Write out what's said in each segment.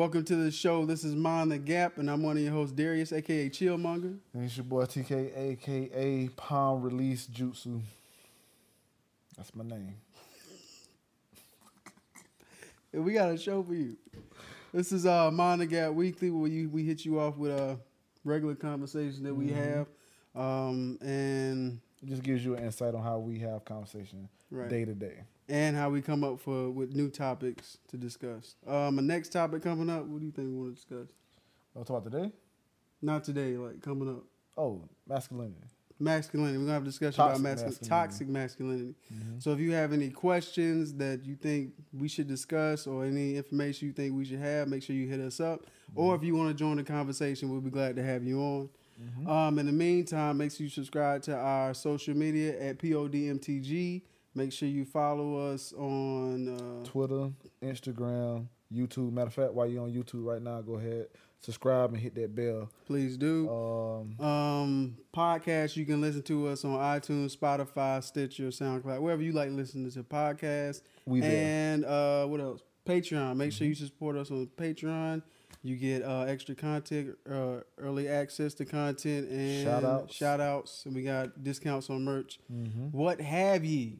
welcome to the show. This is Mind the Gap, and I'm one of your hosts, Darius, aka Chillmonger. And it's your boy TK, aka Palm Release Jutsu. That's my name. And we got a show for you. This is uh Mind the Gap Weekly, where you, we hit you off with a regular conversation that we Mhm. have, um, and It just gives you an insight on how we have conversation day to day. And how we come up for with new topics to discuss. Um, a next topic coming up. What do you think we want to discuss? What talk about today? Not today, like coming up. Oh, masculinity. Masculinity. We're gonna have a discussion Toxic about masculinity, masculinity. toxic masculinity. Mhm. So if you have any questions that you think we should discuss or any information you think we should have, make sure you hit us up. Or if you want to join the conversation, we'll be glad to have you on. Mhm. Um, in the meantime, make sure you subscribe to our social media at PODMTG. Make sure you follow us on uh, Twitter, Instagram, YouTube. Matter of fact, while you're on YouTube right now, go ahead, subscribe and hit that bell. please do. Um, Um, podcast you can listen to us on iTunes, Spotify, Stitcher, SoundCloud, wherever you like listening to podcasts. we there. and uh, what else? Patreon. Make sure you support us on Patreon. You get uh, extra content, uh, early access to content, and Shout outs. Shout outs. And we got discounts on merch. Mhm. What have ye?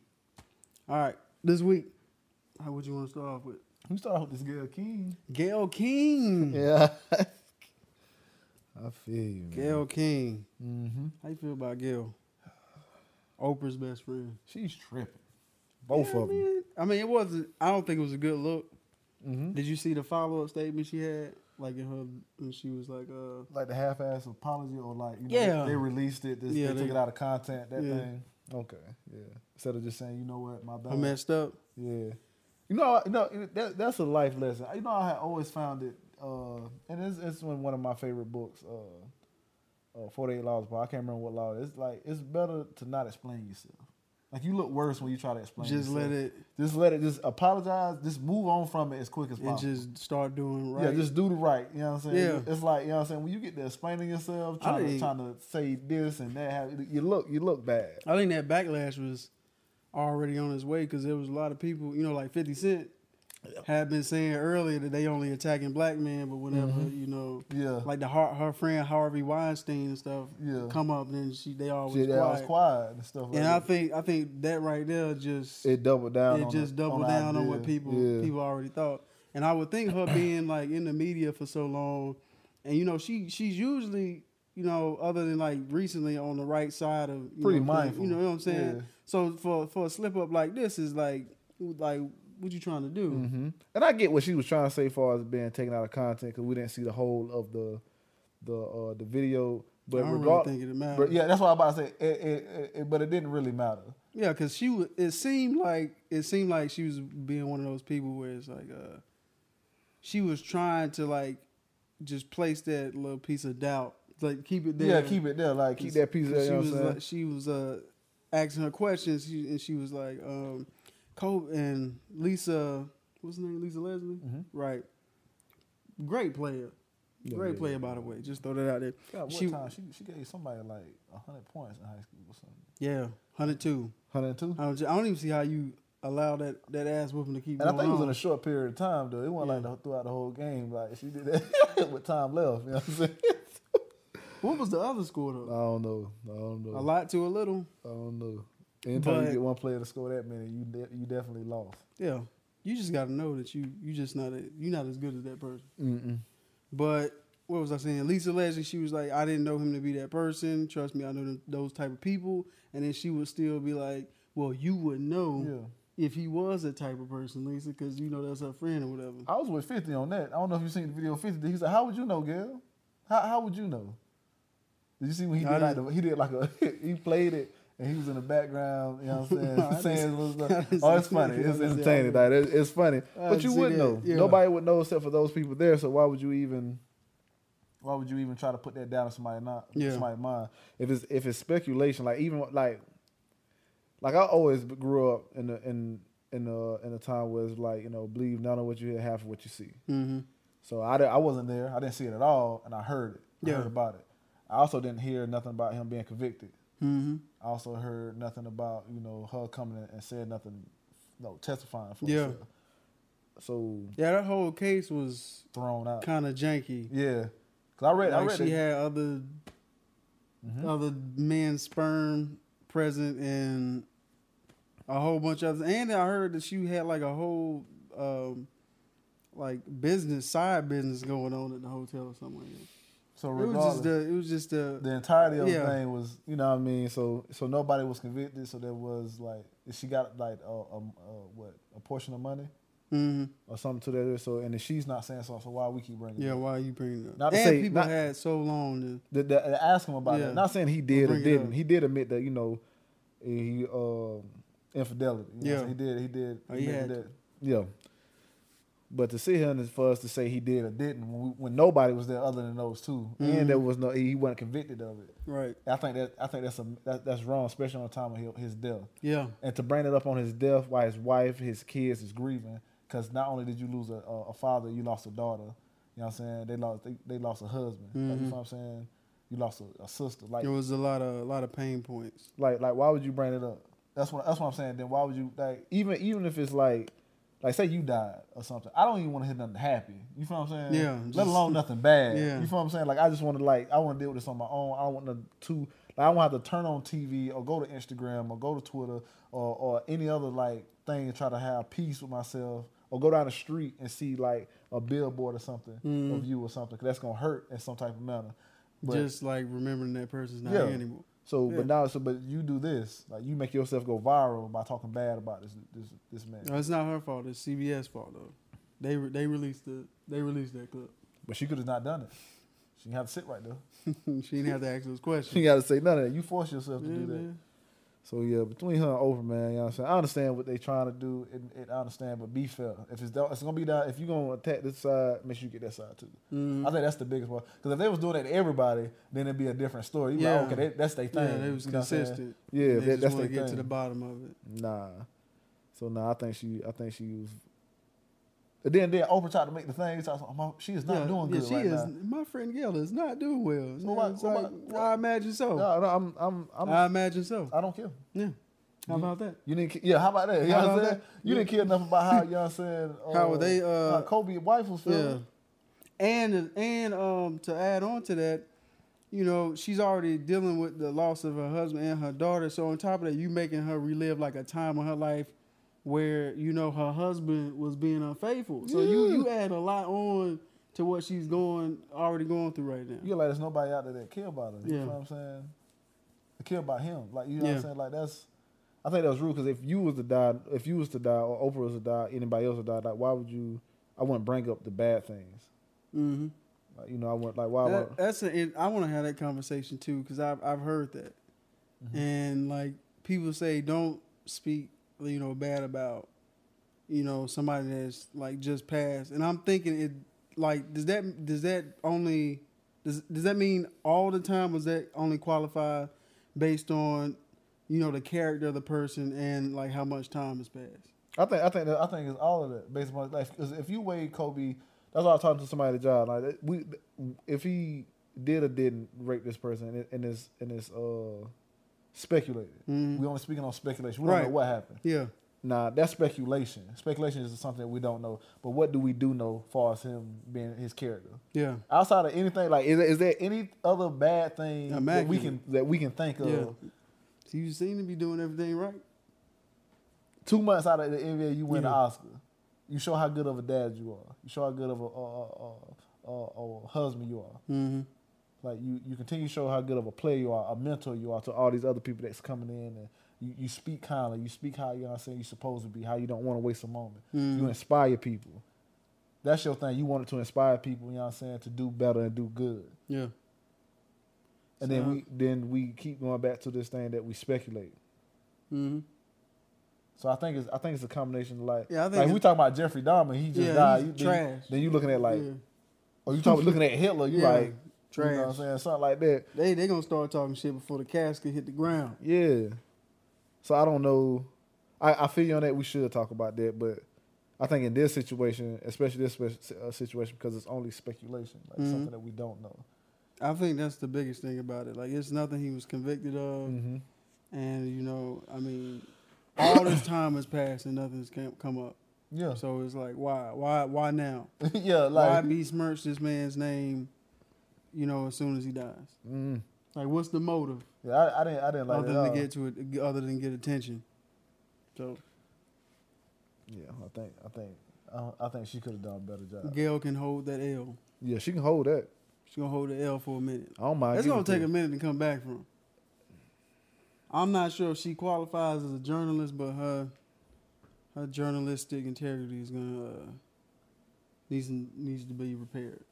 All right, this week, how would you want to start off with? We start off with this girl King. Gayle King. Yeah. I feel you. Man. Gayle King. Mm-hmm. How you feel about Gayle? Oprah's best friend. She's tripping. Both Yeah, of them. man. I mean, it wasn't. I don't think it was a good look. Mm-hmm. Did you see the follow up statement she had? Like in her, when she was like, uh, like the half-ass apology, or like you know, Yeah. they, they released it. This, Yeah, they, they- took it out of content. That Yeah. thing. Okay, yeah. Instead of just saying, you know what, my bad. I messed up. yeah. You know, you know that, that's a life lesson. You know, I had always found it, uh, and it's, it's one of my favorite books. Uh, uh, Forty Eight Laws, but I can't remember what law. it is. It's like it's better to not explain yourself. Like you look worse when you try to explain. Just yourself. let it Just let it. Just apologize. Just move on from it as quick as and possible. just start doing right. Yeah, just do the right. You know what I'm saying? Yeah. It's like, you know what I'm saying? When you get to explaining yourself, trying to, trying to say this and that, you look you look bad. I think that backlash was already on his way because there was a lot of people, you know, like Fifty Cent had been saying earlier that they only attacking black men, but whenever Mhm. you know, Yeah. like the her, her friend Harvey Weinstein and stuff yeah. come up, then she they always Shit, quiet. I was quiet and stuff like and I think I think that right there just it doubled down it on just the, doubled on the down on what people yeah. people already thought. And I would think her being like in the media for so long, and you know she she's usually you know other than like recently on the right side of you Pretty know, mindful. You know what I'm saying? Yeah. So for for a slip up like this is like like what you trying to do? hmm And I get what she was trying to say as far as being taken out of content because we didn't see the whole of the the uh, the video. But I don't regard, really think it but yeah, that's what I'm about to say. It, it, it, but it didn't really matter. Yeah, because she was. It seemed like it seemed like she was being one of those people where it's like, uh, she was trying to like just place that little piece of doubt, like keep it there. Yeah, keep it there. Like keep that piece of. You she know what was like, she was uh, asking her questions, she, and she was like, um, Kobe and Lisa, what's her name? Lisa Leslie, Mhm. right? Great player, Yeah, great yeah, player yeah. by the way. Just throw that out there. God, she- time she she gave somebody like hundred points in high school or something. Yeah, hundred two. Hundred two. I don't, I don't even see how you allow that that ass whooping to keep And I think it was on. in a short period of time though. It wasn't like the, throughout the whole game. Like she did that with time left. You know what I'm saying? What was the other score I don't know. I don't know. A lot to a little. I don't know. Anytime But- you get one player to score that many, you de- you definitely lost. Yeah, you just got to know that you you just not a, you not as good as that person. Mm-mm. But what was I saying? Lisa Leslie, she was like, I didn't know him to be that person. Trust me, I know them, those type of people. And then she would still be like, Well, you would know Yeah. if he was that type of person, Lisa, because you know that's her friend or whatever. I was with Fifty on that. I don't know if you've seen the video. of Fifty. He said, "How would you know, girl? How how would you know?" Did you see when he did like the, he did like a he played it and he was in the background. You know what I'm saying? didn't- saying little I stuff. didn't Oh, it's funny. It's entertaining. Like it- it's funny, but you wouldn't that. know. Yeah. Nobody would know except for those people there. So why would you even? Why would you even try to put that down in somebody's not Yeah. somebody's mind? If it's if it's speculation, like even like like I always grew up in the in in a in a time where it's like you know believe none of what you hear, half of what you see. Mm-hmm. So I, I wasn't there. I didn't see it at all, and I heard it. I Yeah. heard about it. I also didn't hear nothing about him being convicted. Mm-hmm. I also heard nothing about you know her coming and said nothing, no testifying for Yeah. herself. so Yeah, that whole case was thrown out. kind of janky. Yeah, cause I read, I Like read she it. had other Mhm. other men's sperm present and a whole bunch of others. And I heard that she had like a whole um, like business side business going on at the hotel or something like that. So It was regardless, just the it was just the the entirety of Yeah. the thing was, you know what I mean. So so nobody was convicted. So there was like she got like a, a, a what a portion of money hmm or something to that. So and then she's not saying so. So why we keep bringing? it yeah. up? Why you bringing it up? Not to and say- people not- had so long to the, the ask him about Yeah. that. Not saying he did or Bring it didn't. He did admit that you know he um infidelity. You Yeah. I'm saying? he did. He did. Oh, he had that. Yeah. But to sit here and for us to say he did or didn't when, we, when nobody was there other than those 2 Mhm. and there was no he wasn't convicted of it. right. I think that I think that's a that, that's wrong, especially on the time of his, death. Yeah. And to bring it up on his death while his wife, his kids is grieving, because not only did you lose a, a, a father, you lost a daughter. You know what I'm saying? They lost they, they lost a husband. Like, you Mhm. know what I'm saying? You lost a, a sister. Like There was a lot of a lot of pain points. like like why would you bring it up? That's what that's what I'm saying. Then why would you like even even if it's like like say you died or something, I don't even want to hear nothing happy. You feel what I'm saying? Yeah, Let just- alone nothing bad. Yeah. You feel what I'm saying? Like I just want to like I want to deal with this on my own. I don't want to to like I don't have to turn on TV or go to Instagram or go to Twitter or or any other like thing and try to have peace with myself or go down the street and see like a billboard or something Mhm. of you or something 'cause that's gonna hurt in some type of manner. But- just like remembering that person's not Yeah. here anymore. So, Yeah. but now, so, but you do this, like you make yourself go viral by talking bad about this, this, this man. No, it's not her fault. It's CBS fault though. They re- they released the they released that clip. But she could have not done it. She didn't have to sit right there. she didn't have to ask those questions. She got to say none of that. You force yourself to Yeah, do that. man. So yeah, between her and Oprah, man, you know what I'm saying. I understand what they trying to do, and, and I understand, but be fair. If it's it's gonna be down, if you're gonna attack this side, make sure you get that side too. Mhm. I think that's the biggest one. Because if they was doing that to everybody, then it'd be a different story. You'd be like, Yeah. okay, they, that's their thing. Yeah, they was You know what I'm saying? consistent. Yeah, they that, just that's their to get thing. to the bottom of it. Nah. So nah, I think she I think she was and then then Oprah tried to make the thing. She, was like, "Oh, she is not yeah, doing yeah, good she right is. now. My friend Gayle is not doing well. So why- It's why- like, why- I imagine so. No, no, I'm I'm I'm I imagine so. I don't care. Yeah. How about that? You didn't yeah, how about that? You How know what I'm saying? that? You didn't care enough about how you know what I'm saying How were they, uh, how Kobe's wife was Yeah. And and um to add on to that, you know, she's already dealing with the loss of her husband and her daughter. So on top of that, you making her relive like a time of her life where you know her husband was being unfaithful. So you Yeah. you add a lot on to what she's going already going through right now. You like there's nobody out there that care about her. You Yeah. know what I'm saying? That care about him. Like you know what I'm saying? Like that's I think that was rude because if you was to die, if you was to die, or Oprah was to die, anybody else would die. Like, why would you? I wouldn't bring up the bad things. Mm-hmm. Like, you know, I want like why? That, would, that's a, I want to have that conversation too because I've I've heard that, Mm-hmm. and like people say, don't speak you know bad about you know somebody that's like just passed, and I'm thinking it like does that does that only does does that mean all the time was that only qualified based on you know the character of the person and like how much time has passed. I think I think that, I think it's all of that based on like if you weigh Kobe, that's why I was talking to somebody at the job. Like we, if he did or didn't rape this person, in it, in it's uh speculated. Mhm. We only speaking on speculation. We don't Right. know what happened. Yeah, Nah, that's speculation. Speculation is something that we don't know. But what do we do know as far as him being his character? yeah, Outside of anything, like is, there- is there any other bad thing that we can that we can think of? yeah. So you seem to be doing everything right. Two months out of the NBA, you win the Oscar. You show how good of a dad you are. You show how good of a, a, a, a, a husband you are. Mm-hmm. Like you, you continue to show how good of a player you are, a mentor you are to all these other people that's coming in, and you, you speak kindly. You speak how you know what I'm saying you're supposed to be. How you don't want to waste a moment. Mhm. You inspire people. That's your thing. You wanted to inspire people. You know what I'm saying to do better and do good. Yeah. And then we then we keep going back to this thing that we speculate. Mm-hmm. So I think it's I think it's a combination of like Yeah, I think like we talking about Jeffrey Dahmer, he just Yeah, died. he's You, then, then you looking at like, yeah. or you talking looking at Hitler, you Yeah, like, trash. you know what I'm saying, something like that. They they gonna start talking shit before the casket hit the ground. Yeah. So I don't know. I, I feel you on that. We should talk about that, but I think in this situation, especially this uh, situation, because it's only speculation, like Mhm. something that we don't know. I think that's the biggest thing about it. Like it's nothing he was convicted of, Mm-hmm. and you know, I mean, all this time has passed and nothing's come up. Yeah, So it's like, why, why, why now? yeah, why like besmirch this man's name? You know, as soon as he dies. mm, Like, what's the motive yeah, I, I didn't, I didn't like other than get to it, other than get attention? So Yeah, I think, I think, I, I think she could have done a better job. Gayle can hold that L. Yeah, she can hold that. She's gonna hold the L for a minute. Don't mind. It's gonna take a minute to come back from. I'm not sure if she qualifies as a journalist, but her her journalistic integrity is gonna uh, needs needs to be repaired.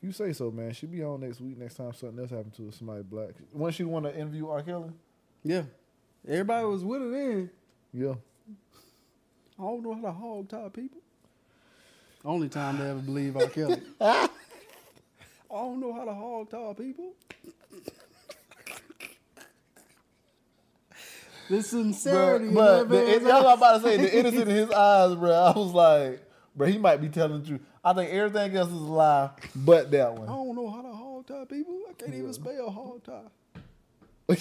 You say so, man. She be on next week. Next time something else happens to somebody black. When she want to interview R. Kelly, Yeah, everybody was with her then. yeah. I don't know how to hog tie people. Only time they ever believe R. Kelly. I don't know how to hog tie people. The sincerity, But, in but the, that's what I'm about to say. The innocence in his eyes, bro. I was like, bro, he might be telling the truth. I think everything else is a lie, but that one. I don't know how to hog tie people. I can't even spell hog tie.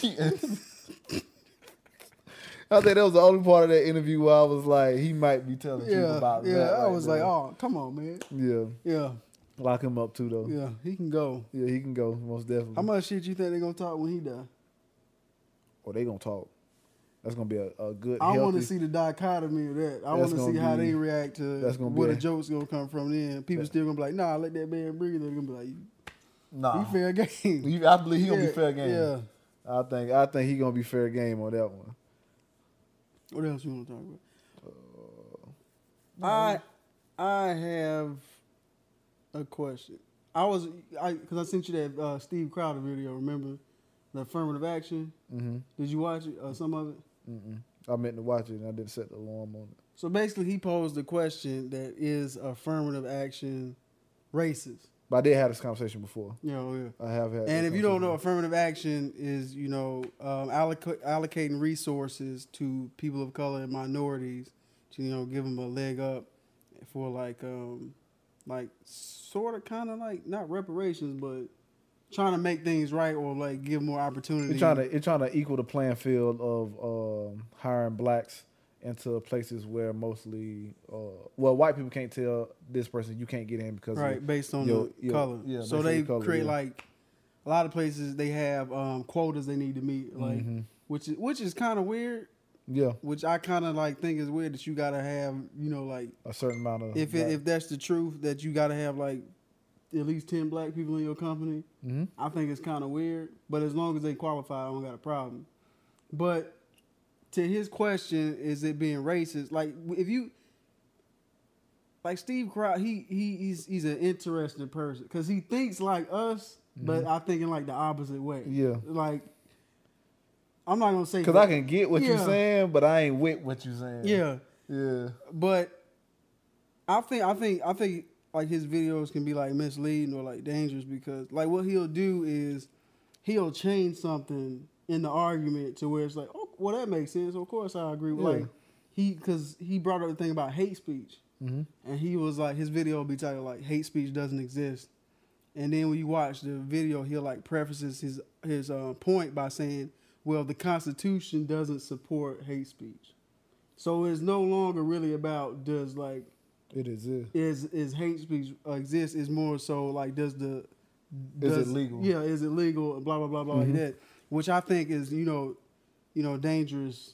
I think that was the only part of that interview where I was like, he might be telling Yeah, about yeah. that. I right was there. like, oh, come on, man. yeah, Yeah, lock him up too though. Yeah, yeah. He can go. Yeah, he can go most definitely. How much shit you think they're gonna talk when he die? or they gonna talk. That's gonna be a, a good. I want to see the dichotomy of that. I want to gonna see how be- they react to that's gonna be where a- the jokes gonna come from. Then people That- still gonna be like, "Nah, let that man breathe." They're gonna be like, Nah, "You fair game." I believe he gonna be fair game. Yeah. I think I think he gonna be fair game on that one. What else you want to talk about? Uh, I I have a question. I was I because I sent you that uh, Steve Crowder video. Remember the affirmative action? Mm-hmm. Did you watch it? Uh, some of it. Mm-mm. I meant to watch it and I didn't set the alarm on it. So basically, he posed the question that is affirmative action racist. But I did have this conversation before. You know, yeah. I have had. And if you don't know, affirmative action is you know um, alloc- allocating resources to people of color and minorities to you know give them a leg up for like um like sort of kind of like not reparations but trying to make things right or like give more opportunity. It's trying to it's trying to equal the playing field of um, hiring blacks into places where mostly uh, well white people can't tell this person you can't get in because right based on your- the your- color. yeah, so they color, create yeah. like a lot of places they have um, quotas they need to meet, like Mhm. which is which is kind of weird. yeah Which I kind of like think is weird that you gotta have you know like a certain amount of if it, if that's the truth that you gotta have like at least ten black people in your company. hmm I think it's kind of weird, but as long as they qualify, I don't got a problem. But to his question, is it being racist? Like if you like Steve Crowd, he he he's he's an interesting person because he thinks like us, but I think in like the opposite way. yeah Like I'm not gonna say because I can get what you're saying but I ain't with what you're saying yeah, yeah but I think I think I think like his videos can be like misleading or like dangerous because like what he'll do is he'll change something in the argument to where it's like oh well that makes sense. Of course I agree. With Yeah. like he because he brought up the thing about hate speech. Hmm and he was like his video will be titled like hate speech doesn't exist. And then when you watch the video he'll like prefaces his his uh, point by saying well the constitution doesn't support hate speech. So it's no longer really about does like it is it is is hate speech uh, exist is more so like does the Is it does- legal? yeah is it legal blah blah blah blah Mhm. like that which i think is you know you know dangerous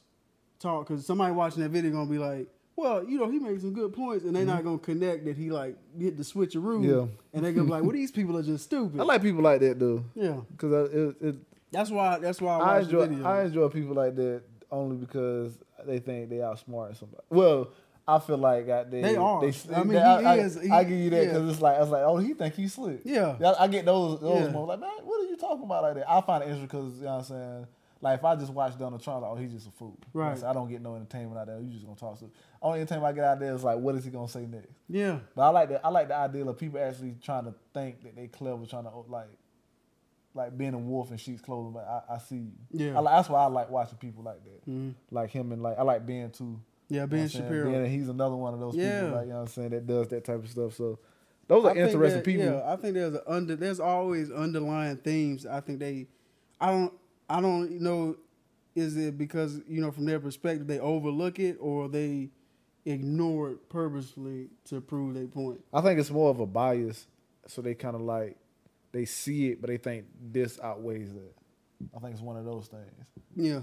talk because somebody watching that video gonna be like well you know he made some good points and they're not gonna connect that he like hit the switcheroo Mm-hmm. Yeah. and they're gonna be like well these people are just stupid I like people like that though yeah because it, it that's why that's why i, I enjoy I enjoy people like that only because they think they outsmart somebody. Well, I feel like I, they They are. They, I mean, they- he I, is- I, he- I give you that yeah. because it's like I was like, oh, he think he's slick. yeah Yeah, I get those those Yeah. moments like, man, what are you talking about like that? I find it interesting because you know what I'm saying. Like if I just watch Donald Trump, like, oh, he's just a fool. You know what I'm Right. I don't get no entertainment out there. You just gonna talk to. Only entertainment I get out there is like, what is he gonna say next? yeah But I like the I like the idea of people actually trying to think that they clever, trying to like like being a wolf in sheep's clothing. But I, I see you. Yeah. I that's why I like watching people like that. Mhm. Like him and like I like Ben too. Yeah You know ben I'm saying? shapiro Ben, he's another one of those Yeah. people. Like you know what I'm saying that does that type of stuff. So those are I interesting that- people. Yeah, I think there's a under there's always underlying themes. I think they, I don't I don't know, is it because you know from their perspective they overlook it or they ignore it purposefully to prove their point. I think it's more of a bias, so they kind of like they see it, but they think this outweighs that. I think it's one of those things. Yeah.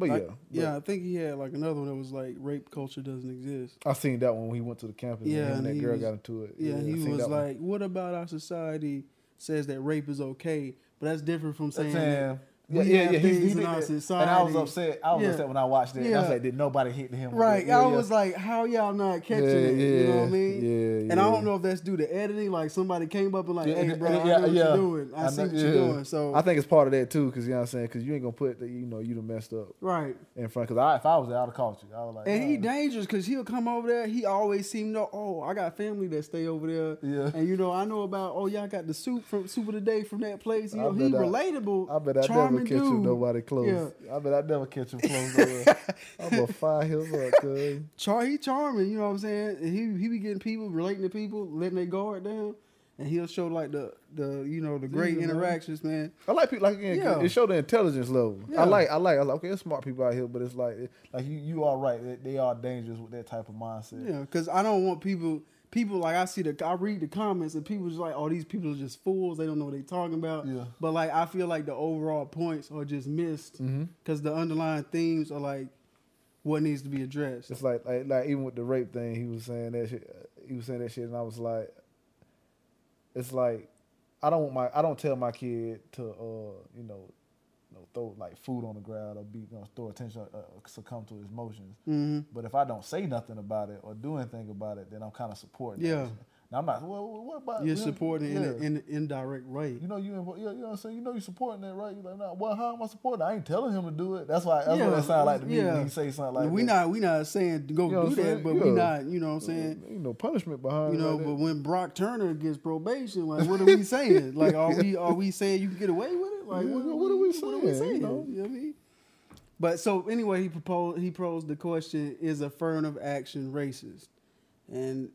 But Like- yeah, Yeah, I think he had like another one that was like rape culture doesn't exist. I seen that one when he went to the campus. Yeah, Yeah, and, and that girl was- got into it. Yeah, I he was that one. like, "What about our society says that rape is okay?" But that's different from saying, we yeah, yeah, yeah. He, he did our society. And I was upset. I was Yeah. upset when I watched it. I Yeah. was like, did nobody hit him? right? Yeah, I was like, "How y'all not catching it?" You know what I mean? yeah, And I don't know if that's due to editing. Like somebody came up and like, "Hey, bro, I know what you're doing. I, I see know- what you're doing." So I think it's part of that too, because you know what I'm saying. Because you ain't gonna put that you know you done messed up right. in front. Because I, if I was there, I'd have caught you. I was like, And he dangerous because he'll come over there. He always seem to, oh, I got family that stay over there. Yeah. And you know, I know about, oh, y'all got the soup from soup of the day from that place. You I know, he I- relatable. I bet I never catch him nobody close. Yeah. I bet I never catch him close. I'm gonna fire him up, cuz. Char, he charming. You know what I'm saying? And he he be getting people relating to people, letting their guard down, and he'll show like the the you know the great Yeah, man. interactions, man. I like people like again. Yeah. It show the intelligence level. Yeah. I like. I like. I like. Okay, there's smart people out here, but it's like like you. You are right. They, they are dangerous with that type of mindset. Yeah, because I don't want people. People like I see the I read the comments and people just like, oh, these people are just fools. They don't know what they're talking about. Yeah. But like I feel like the overall points are just missed Mm-hmm. because the underlying themes are like what needs to be addressed. It's like, like like even with the rape thing, he was saying that shit. uh, He was saying that shit, and I was like, it's like I don't want my I don't tell my kid to uh you know, you know throw like food on the ground or be know throw attention uh, succumb to his emotions. hmm But if I don't say nothing about it or do anything about it, then I'm kind of supporting. Yeah. That. Now I'm not. Well, what about You're supporting in, yeah. in an indirect way. You know you, yeah, you know what I'm saying. You know you're supporting that, right? You're like, nah, well, how am I supporting? I ain't telling him to do it. That's why. That's Yeah, what it sound like to me yeah. when he say something like we that. not we not saying go You know do that, but we Yeah. not. You know what I'm saying? You know, punishment behind. You know, like but that. when Brock Turner gets probation, like what are we saying? Like are we are we saying you can get away with it? Like Yeah, what, what are we What are we saying, saying? you know? You know what I mean? But so anyway, he proposed he posed the question: Is affirmative action racist? And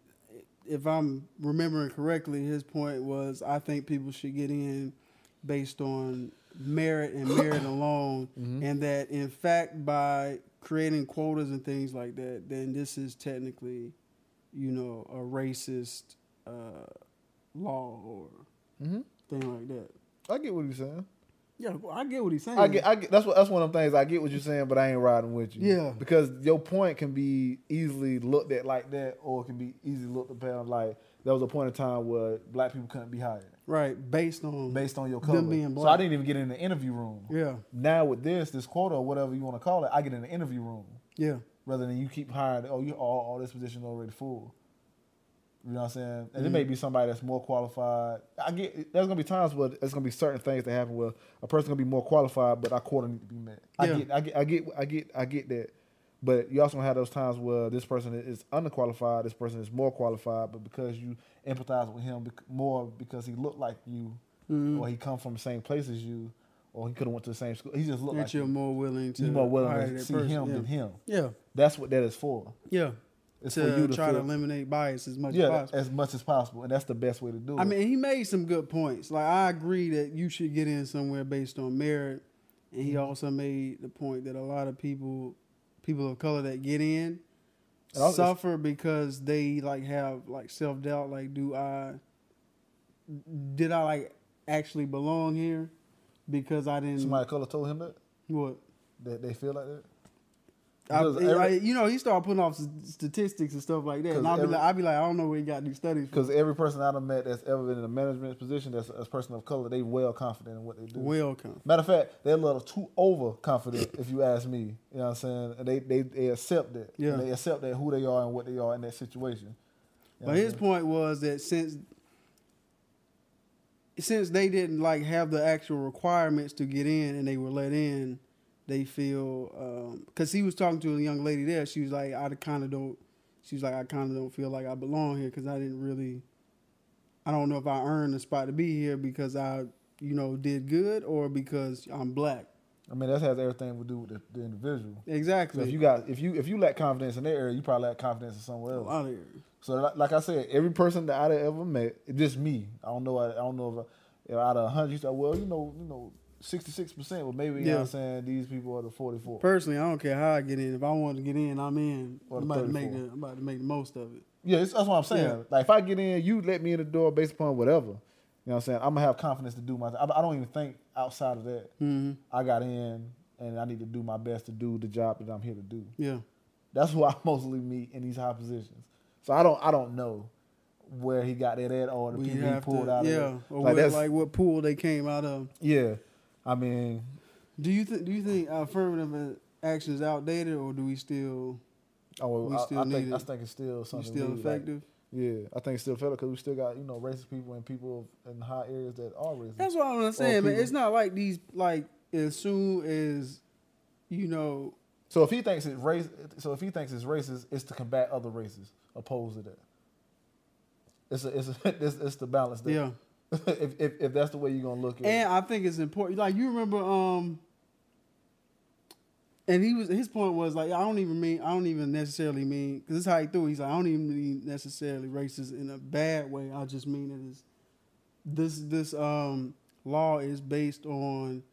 if I'm remembering correctly, his point was I think people should get in based on merit and merit alone, Mm-hmm. and that in fact by creating quotas and things like that, then this is technically, you know, a racist uh, law or Mhm. thing like that. I get what he's saying. Yeah, well, I get what he's saying. I get, I get. That's what. That's one of them things. I get what you're saying, but I ain't riding with you. Yeah. Because your point can be easily looked at like that, or it can be easily looked upon like there was a point in time where black people couldn't be hired right, based on based on your color. being So. I didn't even get in the interview room. yeah, Now with this, this quota or whatever you want to call it, I get in the interview room yeah, rather than you keep hiring. Oh, you all, all this position already full. You know what I'm saying? And it may Mm-hmm. be somebody that's more qualified. I get there's gonna be times where there's gonna be certain things that happen where a person's gonna be more qualified, but our quota need to be met. I Yeah. get, I get, I get, I get, I get that. But you also have those times where this person is underqualified, this person is more qualified, but because you empathize with him more because he looked like you, Mhm. or he come from the same place as you, or he could have went to the same school. He just looked that like you're you. more willing to You're more willing to see person. him yeah. than him. Yeah, That's what that is for. yeah. It's to, to try feel, to eliminate bias as much as yeah, possible. as much as possible, and that's the best way to do it. I mean, he made some good points. Like I agree that you should get in somewhere based on merit, and he Mm-hmm. also made the point that a lot of people, people of color that get in, suffer because they like have like self doubt. Like, do I, did I like actually belong here? Because I didn't. somebody of color told him that what? that they feel like that. I, I- you know, he started putting off statistics and stuff like that. and I'll be every- like, I'll be like, I don't know where he got these studies. Because every person I've met that's ever been in a management position, that's a person of color, they well confident in what they do. Welcome. Matter of fact, they're a little too overconfident, if you ask me. You know what I'm saying? And they they, they accept that. Yeah. They accept that who they are and what they are in that situation. You know But his point was that since since they didn't like have the actual requirements to get in and they were let in, they feel um, because he was talking to a young lady there. She was like, I kind of don't. She was like, I kind of don't feel like I belong here because I didn't really. I don't know if I earned the spot to be here because I, you know, did good or because I'm black. I mean, that has everything to do with the, the individual. So Exactly. if you got if you if you lack confidence in that area, you probably lack confidence in somewhere oh, else. a lot of areas. So like, like I said, every person that I ever met, just me. I don't know. I, I don't know if, I, if out of a hundred, you say, well, you know, you know, sixty six percent. Well, maybe you know what I'm saying these people are the forty four. Personally, I don't care how I get in. If I want to get in, I'm in. I'm about to make the I'm about to make the most of it. Yeah, it's, that's what I'm saying. Yeah. Like if I get in, you let me in the door based upon whatever. You know what I'm saying? I'm gonna have confidence to do my. I, I don't even think outside of that. hmm I got in, and I need to do my best to do the job that I'm here to do. Yeah. That's who I mostly meet in these high positions. So I don't I don't know where he got that at or the We people he pulled to, out yeah, of. or Like, like what pool they came out of. Yeah, I mean, Do you think? Do you think affirmative action is outdated, or do we still oh, We I, still I need think I think it's still something. still we, like, effective? yeah, I think it's still effective because we still got you know racist people and people in high areas that are racist. That's what I'm saying, man. It's not like these like as soon as you know. So if he thinks it's race, so if he thinks it's racist, it's to combat other races opposed to that. It's a, it's a, it's, it's the balance there. Yeah. if, if if that's the way you're gonna look at And it. And I think it's important. Like you remember, um, and he was his point was like I don't even mean I don't even necessarily mean because this is how he threw. it. He's like I don't even mean necessarily racist in a bad way. I just mean it is this this um law is based on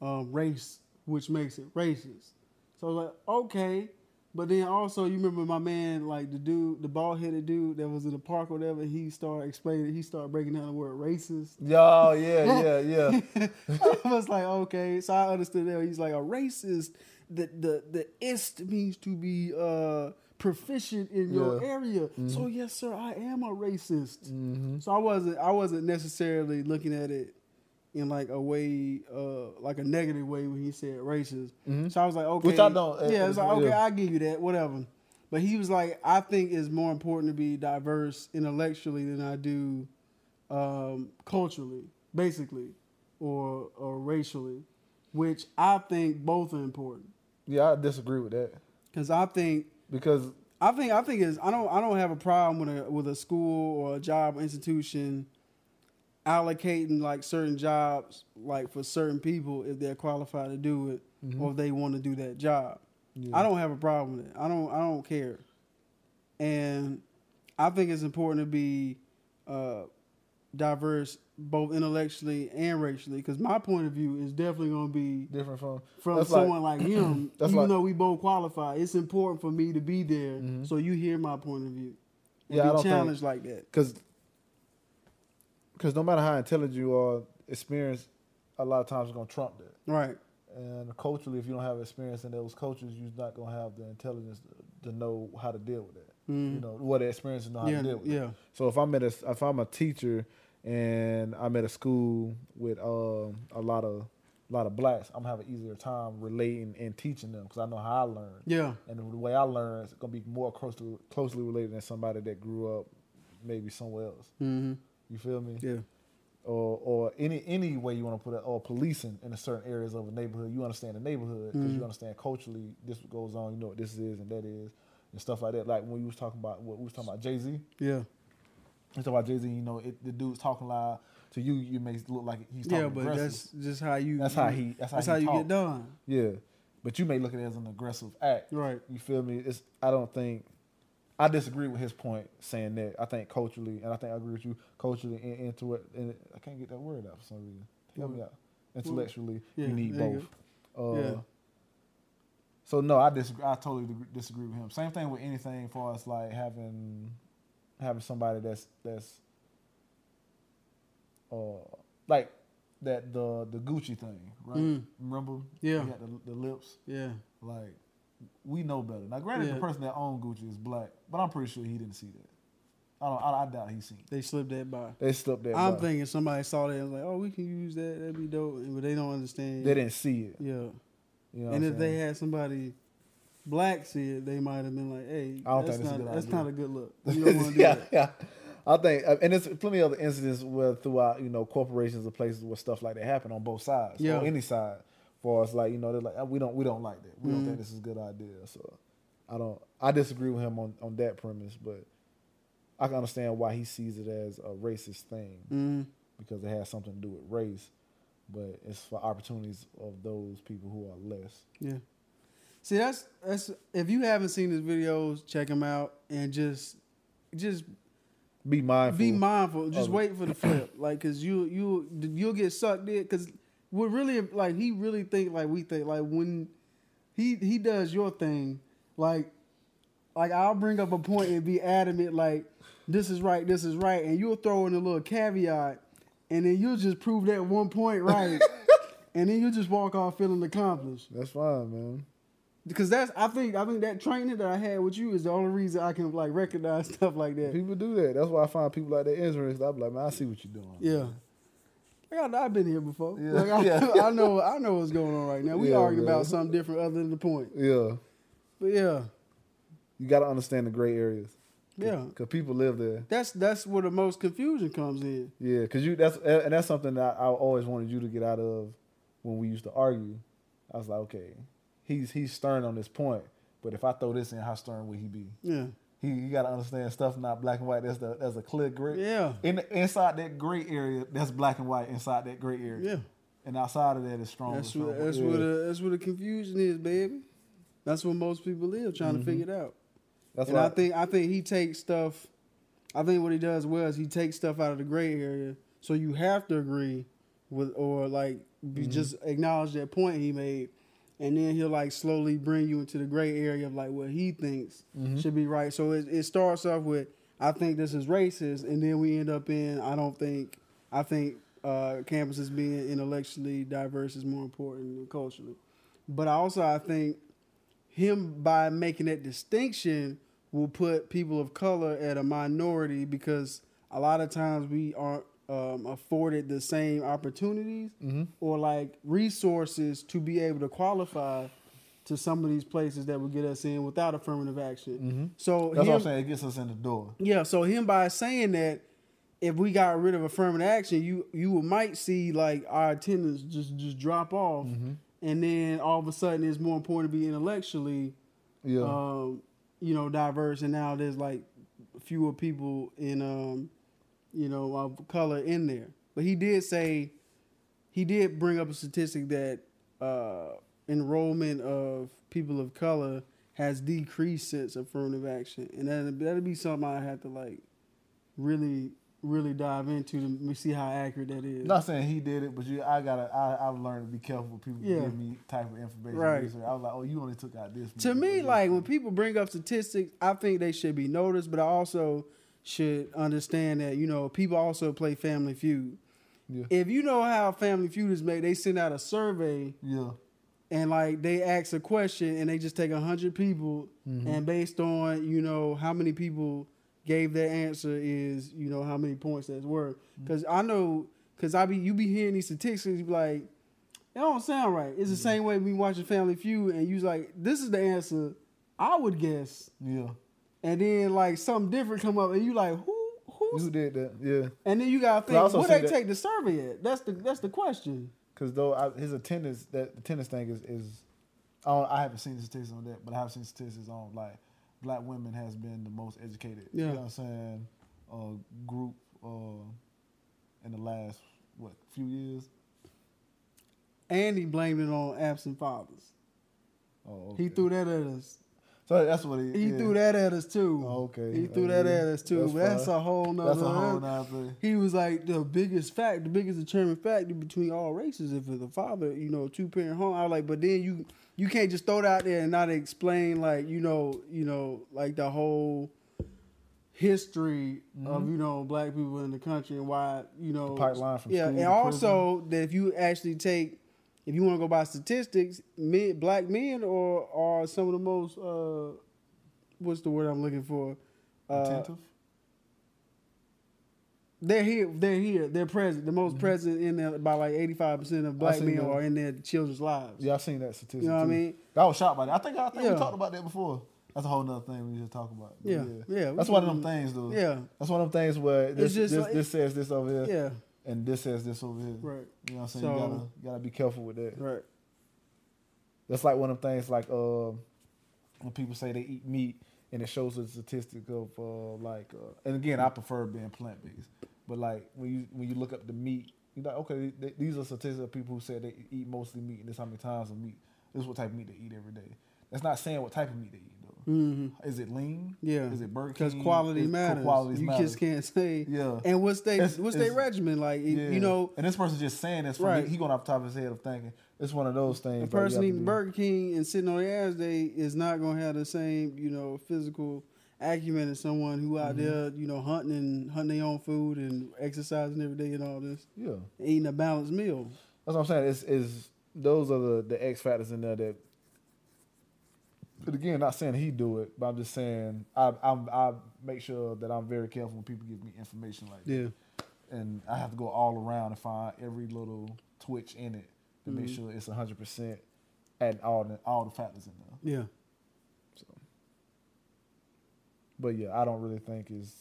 um, race, which makes it racist. So like okay. But then also, you remember my man, like the dude, the bald headed dude that was in the park or whatever. He started explaining, he started breaking down the word racist. Yo, yeah, yeah, yeah. I was like, okay, so I understood that. He's like a racist. The the the ist means to be uh proficient in your Yeah. area. So yes, sir, I am a racist. hmm So I wasn't I wasn't necessarily looking at it in like a way uh like a negative way when he said racist. Mhm. So I was like, okay, Which I don't, uh, Yeah, it's like okay, yeah. I give you that, whatever. But he was like, I think it's more important to be diverse intellectually than I do um, culturally, basically, or or racially, which I think both are important. Yeah, I disagree with that Because I think because I think I think is I don't I don't have a problem with a with a school or a job or institution allocating like certain jobs like for certain people if they're qualified to do it or if they want to do that job. yeah. I don't have a problem with it. I don't I don't care. And I think it's important to be uh, diverse both intellectually and racially because my point of view is definitely going to be different from from That's someone like, him, that's even like- though we both qualify, it's important for me to be there Mhm. so you hear my point of view. And Yeah, I be don't think- challenged like that. because because no matter how intelligent you are, experience a lot of times is gonna trump that. Right. And culturally, if you don't have experience in those cultures, you're not gonna have the intelligence to, to know how to deal with that. Mhm. You know what the experience is know how yeah, to deal with. it. yeah. So if I'm at a if I'm a teacher and I'm at a school with um, a lot of a lot of blacks, I'm gonna have an easier time relating and teaching them because I know how I learn. Yeah. And the way I learn is gonna be more closely closely related than somebody that grew up maybe somewhere else. hmm You feel me? Yeah. Or or any any way you want to put it, or policing in a certain areas of a neighborhood. You understand the neighborhood because Mhm. you understand culturally this goes on. You know what this is and that is and stuff like that. Like when we was talking about what we was talking about Jay Z. Yeah. We talking about Jay Z. You know, it, the dude's talking loud to you. You may look like he's talking Yeah, but aggressive. that's just how you. That's how he. That's how, That's he how you talk. get done. Yeah, but you may look at it as an aggressive act. Right. You feel me? It's. I don't think. I disagree with his point saying that. I think culturally, and I think I agree with you culturally and into it. And I can't get that word out for some reason. Help me out. Intellectually, Yeah, you need there you both. Uh, Yeah. So no, I disagree. I totally disagree with him. Same thing with anything as far as like having having somebody that's that's uh like that the the Gucci thing, right? Mm. Remember? Yeah. The, the lips. Yeah. Like we know better. Now, granted, Yeah. the person that owned Gucci is black, but I'm pretty sure he didn't see that. I don't. I, I doubt he seen. It. They slipped that by. They slipped that. I'm by. thinking somebody saw that and was like, oh, we can use that. That'd be dope. But they don't understand. they didn't see it. Yeah. You know and if I'm they had somebody black see it, they might have been like, "Hey, I don't that's think that's a not that's idea. not a good look. You don't want to do yeah, that." yeah. I think, uh, and there's plenty of other incidents where throughout, you know, corporations or places where stuff like that happen on both sides, Yeah. or any side. For us, like you know, they're like, "Uh, we don't, we don't like that. We don't Mhm. think this is a good idea. So, I don't. I disagree with him on on that premise, but I can understand why he sees it as a racist thing Mhm. because it has something to do with race. But it's for opportunities of those people who are less. Yeah. See, that's that's if you haven't seen his videos, check him out and just just Be mindful. be mindful. Just wait for the flip, like, cause you you you'll get sucked in. Cause what really like he really think like we think like when he he does your thing like like I'll bring up a point and be adamant like this is right, this is right, and you'll throw in a little caveat, and then you'll just prove that one point right, and then you just walk off feeling accomplished. That's fine, man. Because that's I think I think that training that I had with you is the only reason I can like recognize stuff like that. People do that. That's why I find people like that interesting. I'm like, man, I see what you're doing. Yeah. Like, I, I've been here before. Yeah. Like, I, Yeah. I know I know what's going on right now. We Yeah, argue man. about something different other than the point. Yeah. But yeah, You got to understand the gray areas. yeah. Because people live there. That's that's where the most confusion comes in. Yeah, because you that's and that's something that I always wanted you to get out of when we used to argue. I was like, okay, he's he's stern on this point, but if I throw this in, how stern would he be? Yeah. He you got to understand stuff not black and white. That's the that's a clear gray. Yeah. In the, inside that gray area, that's black and white. Inside that gray area, Yeah. and outside of that is strong. That's what that's yeah. where the that's where the confusion is, baby. That's what most people live trying to mm-hmm. figure it out. That's and why I think I think he takes stuff. I think what he does well is he takes stuff out of the gray area, so you have to agree with or like you mm-hmm. just acknowledge that point he made, and then he'll like slowly bring you into the gray area of like what he thinks should be right. So it, it starts off with I think this is racist, and then we end up in I don't think I think uh, campuses being intellectually diverse is more important than culturally, but I also I think him by making that distinction will put people of color at a minority because a lot of times we aren't um, afforded the same opportunities Mm-hmm. or like resources to be able to qualify to some of these places that would get us in without affirmative action. So that's him, what I'm saying. It gets us in the door. yeah, so him by saying that if we got rid of affirmative action, you you might see like our attendance just just drop off, and then all of a sudden it's more important to be intellectually, Yeah. um, you know, diverse, and now there's like fewer people in, um, you know, of color in there. But he did say, he did bring up a statistic that uh, enrollment of people of color has decreased since affirmative action, and that that'd be something I have to like really really dive into to see how accurate that is. not saying he did it, but you, I gotta, I, I've learned to be careful with people Yeah. give me type of information. Right. research. I was like, oh, you only took out this. to me, like when people bring up statistics, I think they should be noticed, but I also should understand that you know people also play Family Feud. Yeah. If you know how Family Feud is made, they send out a survey yeah, and like they ask a question and they just take a hundred people mm-hmm. and based on you know how many people gave their answer is you know how many points that's worth. Mm-hmm. Because I know, because I be you be hearing these statistics, you be like, it don't sound right. It's the same way we watch watching Family Feud and you like, this is the answer I would guess, yeah. And then like something different come up and you like who who's Who did that? Yeah. and then you gotta think where they that- take the survey at. That's the that's the question. Because though I, his attendance, that the attendance thing is, is I, I haven't seen the statistics on that, but I have seen statistics on like black women has been the most educated. You Yeah. know what I'm saying? Uh, group uh, in the last what few years. And he blamed it on absent fathers. Oh, He threw that at us. So that's what he. He yeah. threw that at us too. Oh, okay. He threw Okay. that at us too. That's That's, a whole nother. That's a whole nother thing. He was like the biggest fact, the biggest determining factor between all races. If it's a father, you know, two parent home, I was like, but then you you can't just throw it out there and not explain like you know you know like the whole history of mm-hmm. you know black people in the country and why you know pipeline from yeah, and also that if you actually take if you want to go by statistics, men, black men are are some of the most uh, what's the word I'm looking for? Uh, Attentive. they're here. They're here. They're present. The most present in there by like eighty five percent of black men that. are in their children's lives. Yeah, I seen that statistic. You know what I mean? I was shocked by that. I think I think Yeah. we talked about that before. That's a whole nother thing we just talk about. But Yeah, yeah, That's one of them things, though. Yeah, That's one of them things where this this, like- this says this over here, yeah, and this says this over here. right, You know what I'm saying? So- you gotta you gotta be careful with that. right. That's like one of the things like uh, when people say they eat meat and it shows a statistic of uh, like uh, and again I prefer being plant based, but like when you when you look up the meat, you're like okay th- these are statistics of people who said they eat mostly meat and this how many times of meat. This is what type of meat they eat every day. That's not saying what type of meat they eat Mhm. Is it lean? Yeah. Is it Burger Because quality Is- matters. Quality you matters. just can't say. Yeah. And what's they It's- what's their regimen like? Yeah. You know, and this person just saying this from Right. he going off the top of his head of thinking it's one of those things. a person eating Burger King and sitting on their ass day is not gonna have the same you know physical acumen as someone who Mm-hmm. out there you know hunting and hunting their own food and exercising every day and all this, Yeah, eating a balanced meal. that's what I'm saying. It's is those are the the X factors in there that. But again, not saying he do it, but I'm just saying I I'm, I make sure that I'm very careful when people give me information like that. And I have to go all around and find every little twitch in it to make Mhm. sure it's hundred percent and all the all the factors in there. Yeah. So, but yeah, I don't really think it's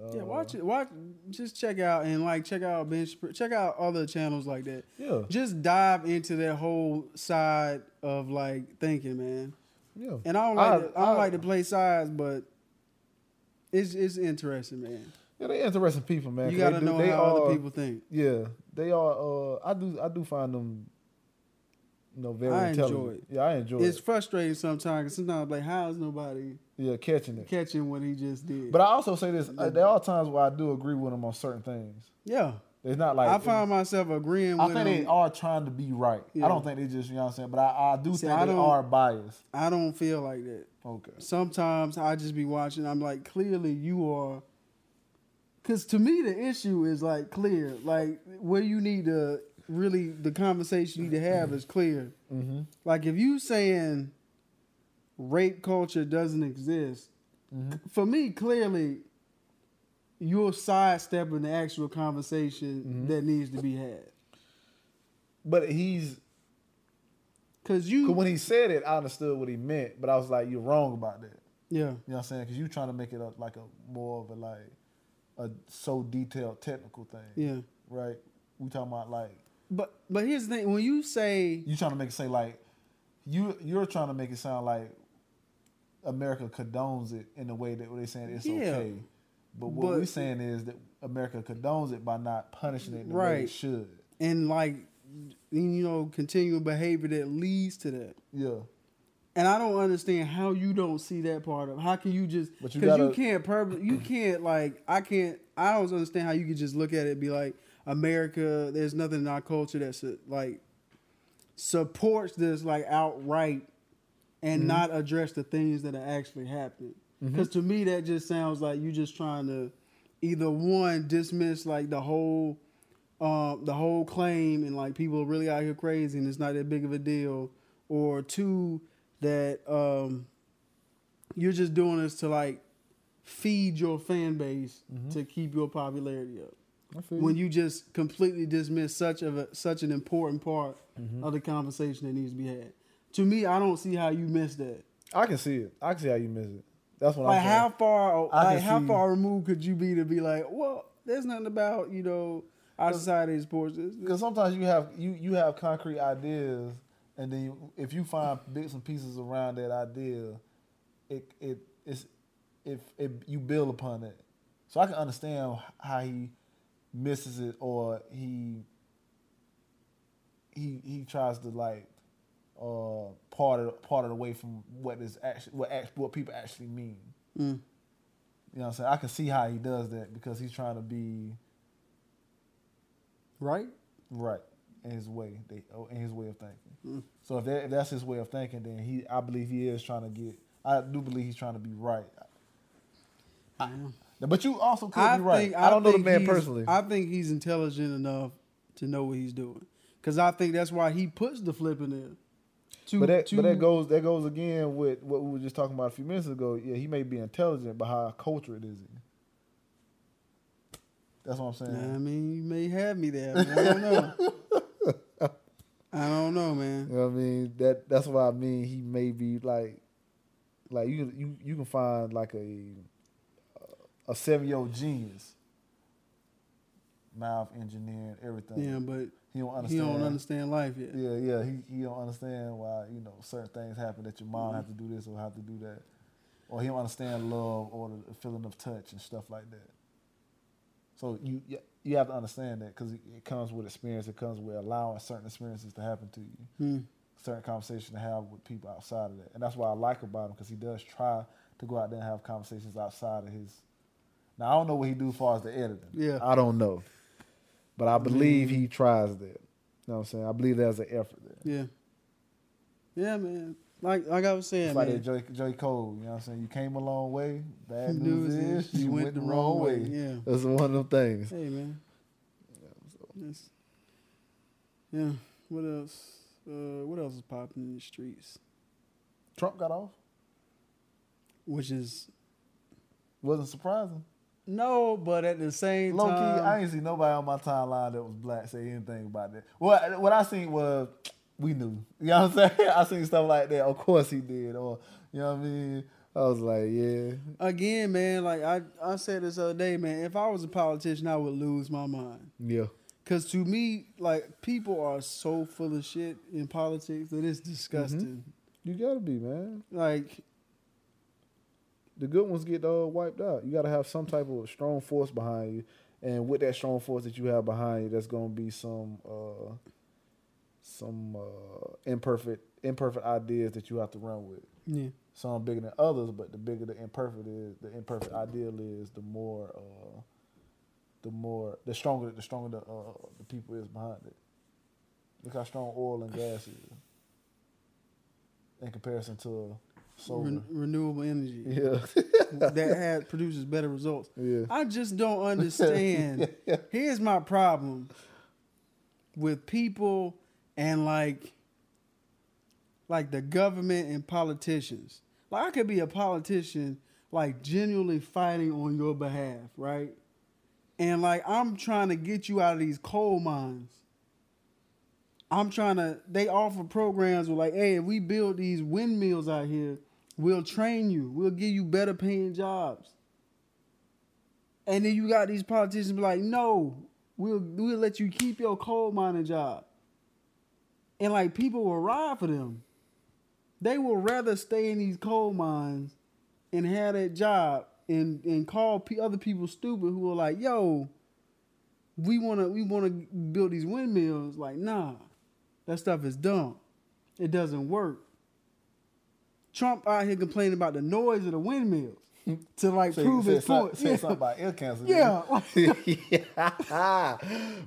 uh, Yeah, watch it. Watch. Just check out and like check out bench. Check out other channels like that. Yeah, Just dive into that whole side of like thinking, man. Yeah. And I don't like. I- to, I don't I- like to play sides, but it's it's interesting, man. Yeah, they interesting people, man. You got to they do- know they how are, other people think. Yeah, they are. Uh, I do. I do find them. You know, very I enjoy it. Yeah, I enjoy It's it. It's frustrating sometimes. sometimes like, how is nobody Yeah, catching it. catching what he just did? But I also say this: uh, there are times where I do agree with them on certain things. yeah, It's not like I find myself agreeing I think him. they are trying to be right. Yeah. I don't think they just, you know what I'm saying? But I, I do See, think I they are biased. I don't feel like that. Okay. sometimes I just be watching. I'm like, clearly you are. Because to me, the issue is like clear. Like where you need to really the conversation you need to have is clear. Mm-hmm. Like if you saying rape culture doesn't exist, Mm-hmm. for me, clearly you're sidestepping the actual conversation Mm-hmm. that needs to be had. But he's, Cause you, cause when he said it, I understood what he meant, but I was like, you're wrong about that. yeah, You know what I'm saying? Because you're trying to make it a, like a more of a like a so detailed technical thing, yeah. right? We talking about like But but here's the thing: when you say you're trying to make it say like you you're trying to make it sound like America condones it in the way that they're saying it's Yeah. okay. But what But- we're saying is that America condones it by not punishing it the right. way it should. and like you know continual behavior that leads to that. Yeah. And I don't understand how you don't see that part of. How can you just? You Because you, gotta- can't purpose. You can't like. I can't. I don't understand how you could just look at it and be like, America. There's nothing in our culture that's like supports this like outright, and Mm-hmm. not address the things that are actually happening. Because to me, that just sounds like you just trying to either one dismiss like the whole um, the whole claim and like people are really out here crazy and it's not that big of a deal, or two that um, you're just doing this to like feed your fan base to keep your popularity up. When you. just completely dismiss such of a, such an important part of the conversation that needs to be had. To me, I don't see how you miss that. I can see it. I can see how you miss it. That's what Like I'm saying. how far, I like how see- far removed could you be to be like, well, there's nothing about you know our society supports this. Because sometimes you have you you have concrete ideas, and then you, if you find bits and pieces around that idea, it it it's if it, you build upon it. So I can understand how he misses it or he he he tries to like uh part of part it away from what is actually what act, what people actually mean. Mm. You know what I'm saying? I can see how he does that because he's trying to be Right? Right. In his way, they oh, in his way of thinking. Mm. So if, that, if that's his way of thinking, then he, I believe he is trying to get. I do believe he's trying to be right. I, But you also could I be right. think I don't know the man personally. I think he's intelligent enough to know what he's doing. Because I think that's why he puts the flipping in there. To, but that, to, but that goes that goes again with what we were just talking about a few minutes ago. Yeah, he may be intelligent, but how cultured is he? That's what I'm saying. I mean, you may have me there. Man. I don't know. I don't know, man. You know what I mean? That that's what I mean. He may be like, like you you you can find like a a seven year old genius, mouth engineering everything. Yeah, but he don't understand. he don't understand life yet. Yeah, yeah. He he don't understand why you know certain things happen that your mom have to do this or have to do that, or he don't understand love or the feeling of touch and stuff like that. So you you have to understand that because it comes with experience. It comes with allowing certain experiences to happen to you. Hmm. certain conversation to have with people outside of that, and that's what I like about him because he does try to go out there and have conversations outside of his. Now I don't know what he do as far as the editing. Yeah. I don't know, but I believe he tries that. You know what I'm saying? I believe there's an effort there. Yeah. Yeah, man. Like like I was saying, It's like man. that J, J. Cole, you know what I'm saying? You came a long way. Bad News news, is you went, the wrong way. Yeah. That's one of them things. Hey, man. Yes. Yeah. What else? Uh, what else is popping in the streets? Trump got off. Which is Wasn't surprising. No, but at the same Low key, time, I ain't see nobody on my timeline that was black say anything about that. What what I seen was we knew. You know what I'm saying? I seen stuff like that. Of course he did. Or you know what I mean? I was like, yeah. again, man. Like I, I said this other day, man. If I was a politician, I would lose my mind. Yeah. Cause to me, like people are so full of shit in politics that it's mm-hmm. disgusting. You gotta be, man. Like The good ones get uh, wiped out. You gotta have some type of strong force behind you. And with that strong force that you have behind you, that's gonna be some uh some uh imperfect imperfect ideas that you have to run with. yeah, some bigger than others, but the bigger the imperfect is, the imperfect ideal is, the more, uh, the more, the stronger, the stronger the uh, the people is behind it. Look how strong oil and gas is in comparison to Ren- renewable energy yeah, that had produces better results. yeah. I just don't understand. Here's my problem with people and like like the government and politicians. Like I could be a politician like genuinely fighting on your behalf, right? And like I'm trying to get you out of these coal mines. I'm trying to they offer programs with like, hey, if we build these windmills out here, we'll train you. We'll give you better paying jobs. And then you got these politicians be like, no, we'll we'll let you keep your coal mining job. And like people will ride for them. They will rather stay in these coal mines and have that job and and call p- other people stupid who are like, yo, we wanna we wanna build these windmills. Like, nah, that stuff is dumb. It doesn't work. Trump out here complaining about the noise of the windmills to like Say, prove his some- point. say Yeah. something about ear cancer. Yeah, yeah,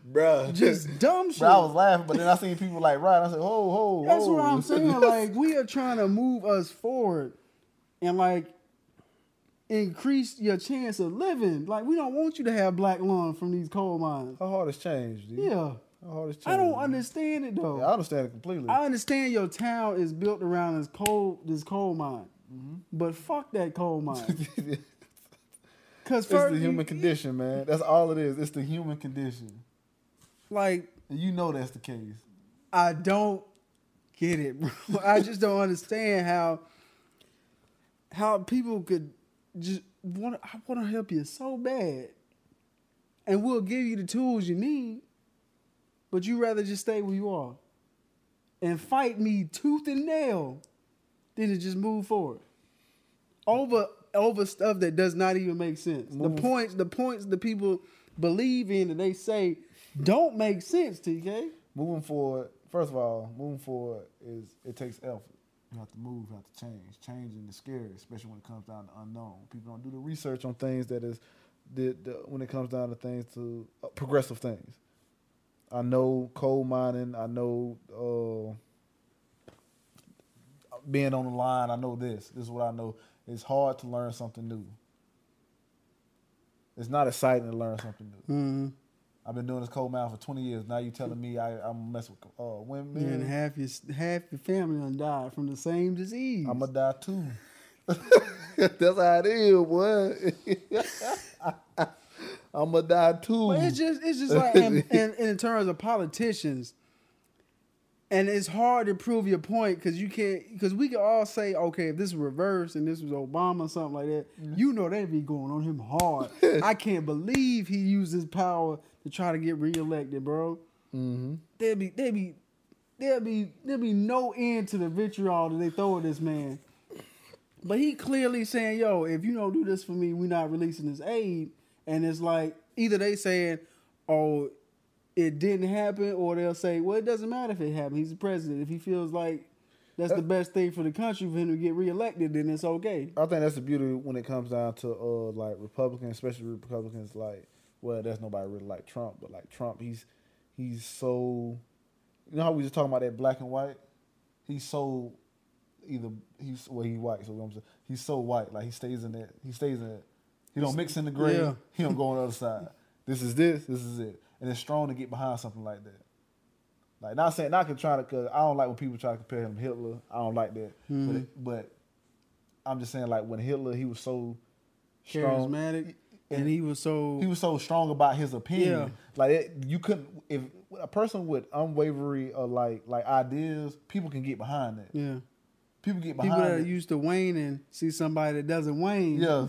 bro. just dumb shit. Bro, I was laughing, but then I seen people like right. I said, "Ho, ho, That's ho." what I'm saying. Like we are trying to move us forward, and like increase your chance of living. Like we don't want you to have black lung from these coal mines. How hard has changed? Dude? Yeah, I don't understand it though. Yeah, I understand it completely. I understand your town is built around this coal this coal mine, Mm-hmm. but fuck that coal mine. Cause It's first, the human you- condition, man. That's all it is. It's the human condition. Like And you know that's the case. I don't get it, bro. I just don't understand how how people could just want. I want to help you so bad, and we'll give you the tools you need, but you rather just stay where you are and fight me tooth and nail than to just move forward over over stuff that does not even make sense. The points, the points the people believe in and they say don't make sense. TK. Moving forward, first of all, moving forward is it takes effort. You have to move, you have to change. Changing is scary, especially when it comes down to unknown. People don't do the research on things that is, the, the when it comes down to things to uh, progressive things. I know coal mining. I know uh, being on the line. I know this. This is what I know. It's hard to learn something new. It's not exciting to learn something new. Mm-hmm. I've been doing this coal mine for 20 years. Now you telling me I, I'm messing with uh, windmills? and half your half your family done died from the same disease. I'm gonna die too. That's how it is, boy. I'm gonna die too. But it's just it's just like and, and, and in terms of politicians, and it's hard to prove your point because you can't because we can all say okay if this was reverse and this was Obama or something like that, you know they'd be going on him hard. I can't believe he used his power to try to get reelected, bro. mm-hmm. There'd be there'd be there'd be there'd be no end to the vitriol that they throw at this man. But he clearly saying, "Yo, if you don't do this for me, we're not releasing this aid." And it's like either they saying, "Oh, it didn't happen, or they'll say, well, it doesn't matter if it happened. He's the president. If he feels like that's the best thing for the country for him to get reelected, then it's okay. I think that's the beauty when it comes down to uh like Republicans, especially Republicans like well, there's nobody really like Trump, but like Trump, he's he's so you know how we just talking about that black and white? He's so either he's well he white, so I'm saying he's so white, like he stays in that he stays in that he don't mix in the gray, Yeah. he don't go on the other side. This is this, this is it. And it's strong to get behind something like that. Like not saying not can trying to cause I don't like when people try to compare him to Hitler. I don't like that. But it, but I'm just saying like when Hitler he was so strong Charismatic, and he was so he was so strong about his opinion. Yeah. Like it, you couldn't if a person with unwavering uh, like like ideas, people can get behind that. yeah. People get behind People that are used to wane and see somebody that doesn't wane, yeah.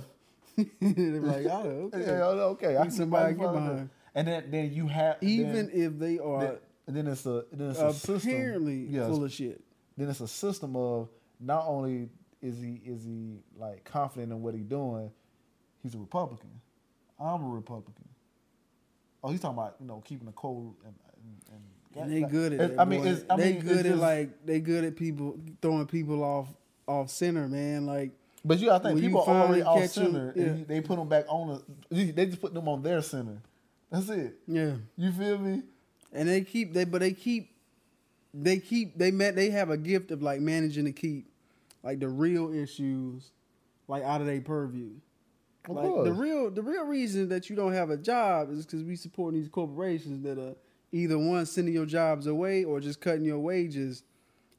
they're like, oh, okay. Yeah, okay. I can somebody get behind. And then then you have Even then, if they are then, then it's a then it's a system. apparently Yeah, full of shit. then it's a system of not only is he is he like confident in what he's doing, he's a Republican. I'm a Republican. Oh, he's talking about you know keeping the code and and, And they good at it- I mean, it's, I they mean, good at just- like they good at people throwing people off off center, man. Like But you gotta think When people are already off center, yeah. they put them back on the. They just put them on their center. That's it. yeah, You feel me? and they keep they but they keep they keep they met they have a gift of like managing to keep like the real issues like out of their purview. Of like the real the real reason that you don't have a job is because we support these corporations that are either one sending your jobs away or just cutting your wages,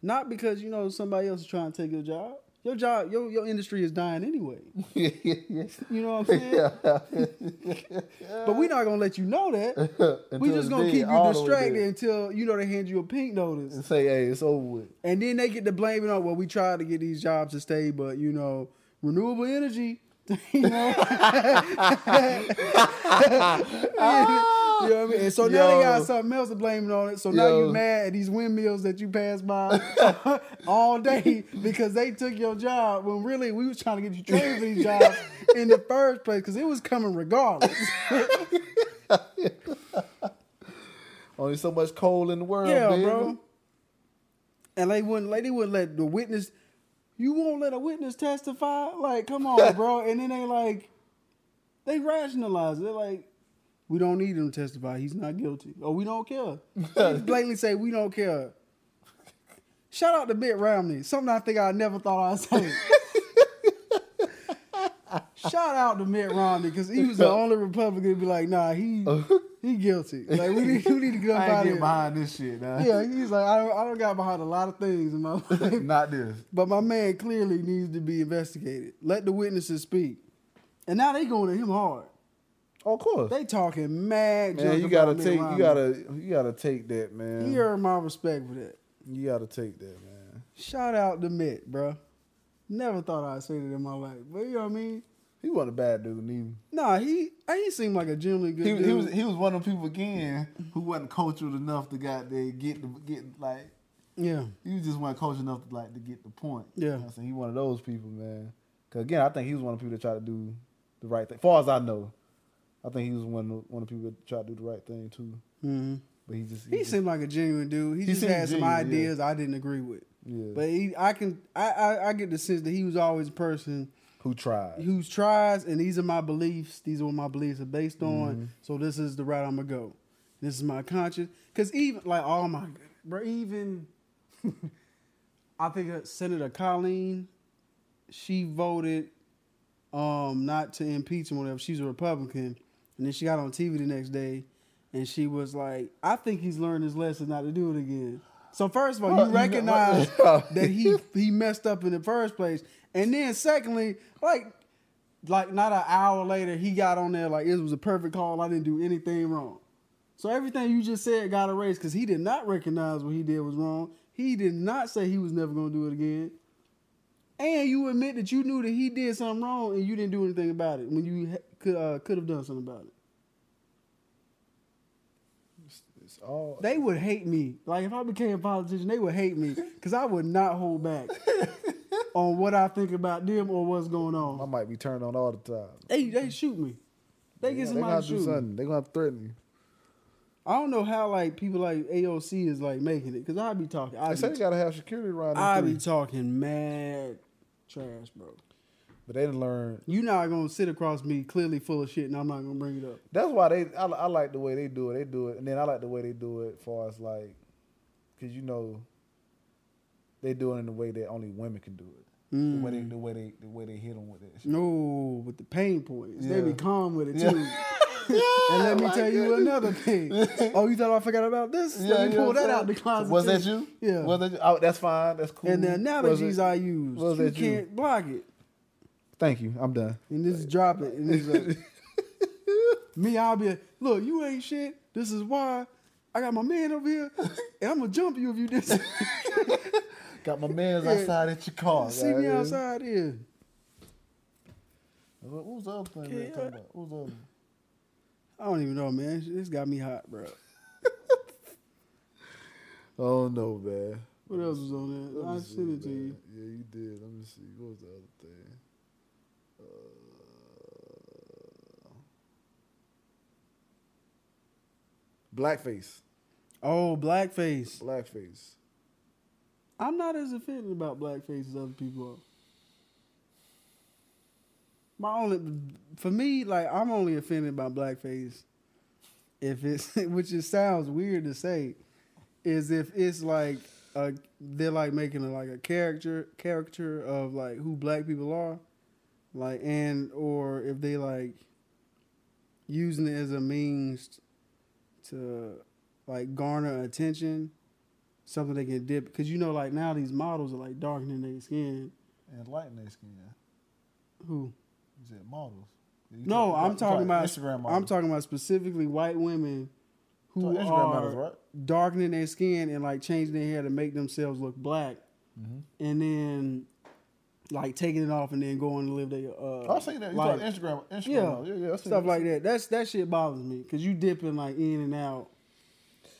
not because you know somebody else is trying to take your job. Your job, your your industry is dying anyway. You know what I'm saying? But we're not gonna let you know that. we just gonna keep you all the way distracted until you know they hand you a pink notice, and say, "Hey, it's over with." and then they get to blame it on. Well, we tried to get these jobs to stay, but you know, renewable energy. you know, you know what I mean. And so now they got something else to blame it on it. So now Yo. you mad at these windmills that you pass by all day because they took your job when really we was trying to get you trained for these jobs in the first place because it was coming regardless. Only so much coal in the world, Yeah, baby. bro. And they wouldn't like they wouldn't let the witness. You won't let a witness testify. Like, come on, bro. And then they like, they rationalize it. They're like, we don't need him to testify. He's not guilty. Or we don't care. They blatantly say we don't care. Shout out to Mitt Romney. Something I think I never thought I'd say. Shout out to Mitt Romney because he was the only Republican to be like, nah, he he guilty. Like we need, we need to get up I out ain't here. behind this shit, now. Yeah, he's like, I don't, I don't got behind a lot of things in my life, Not this. but my man clearly needs to be investigated. Let the witnesses speak. And now they going to him hard. Of course. They talking mad. man, you gotta about take. You gotta. You gotta take that, man. He earned my respect for that. You gotta take that, man. Shout out to Mitt, bro. Never thought I'd say that in my life, but you know what I mean. He wasn't a bad dude, neither. Nah, he he seemed like a genuinely good He, dude. he was he was one of the people again who wasn't cultured enough to got there get the get like yeah, he was just wasn't cultured enough to like to get the point. Yeah. You know I'm saying he one of those people, man. Cause again, I think he was one of the people that tried to do the right thing. far as I know, I think he was one of, one of the people that tried to do the right thing too. hmm But he just he just- seemed like a genuine dude. He, He just seemed had some genuine, yeah. ideas I didn't agree with. yeah. But he, I can, I, I, I get the sense that he was always a person who tried. who's tries, and these are my beliefs. These are what my beliefs are based on. Mm-hmm. So this is the route I'm gonna go. This is my conscience. Cause even like, oh my god, bro, even I think uh, Senator Collins, she voted um not to impeach him, or whatever. She's a Republican, and then she got on TV the next day, and she was like, I think he's learned his lesson not to do it again. So first of all, Well, you you know- recognize that he he messed up in the first place, and then secondly, like like not an hour later, he got on there like it was a perfect call. I didn't do anything wrong. So everything you just said got erased because he did not recognize what he did was wrong. He did not say he was never going to do it again. And you admit that you knew that he did something wrong and you didn't do anything about it when you could uh, could have done something about it. It's all They would hate me. Like if I became a politician, they would hate me because I would not hold back on what I think about them or what's going on. I might be turned on all the time. They they shoot me. They get They somebody gonna to do shoot me. something. They gonna threaten you. I don't know how like people like AOC is like making it because I be talking. I They say be, they gotta have security around I three. be talking mad trash, bro. But they didn't learn. You not gonna sit across me clearly full of shit, and I'm not gonna bring it up. That's why they. I, I like the way they do it. They do it, and then I like the way they do it. Far as like, cause you know, they do it in the way that only women can do it. The way they, Mm. the way they, the way they hit them with it. No, with the pain points, they be calm with it Yeah. too. and let me tell you another thing. Oh, you thought I forgot about this? Yeah, let me pull that out the closet. Was that you? Yeah. Was that you? Oh, that's fine. That's cool. And the analogies I use, was you you? can't block it. Thank you. I'm done. And just drop it. And it's like, me, I'll be like, look, you ain't shit. This is why I got my man over here, and I'm gonna jump you if you dis. Got my man's Yeah. outside at your car. See me goddamn. outside here. What was the other thing we were talking uh, about? What was the other? I don't even know, man. This got me hot, bro. Oh no, man. What else was on there? I see, sent it to you. Yeah, you did. Let me see. What was the other thing? Uh, blackface. Oh, blackface. Blackface. I'm not as offended about blackface as other people are. My only, for me, like I'm only offended by blackface if it's, which it sounds weird to say, is if it's like a, they're like making a, like a character character of like who black people are, like and or if they like using it as a means to like garner attention something they can dip because you know like now these models are like darkening their skin. And lighten their skin. Who? You said models. You No, I'm talking about Instagram Models. I'm talking about specifically white women who Instagram are models, right? darkening their skin and like changing their hair to make themselves look black, Mm-hmm. and then like taking it off and then going to live their uh, I seen that. You like, Instagram, Instagram yeah, yeah, yeah, stuff like that. That's that shit bothers me because you dipping like in and out,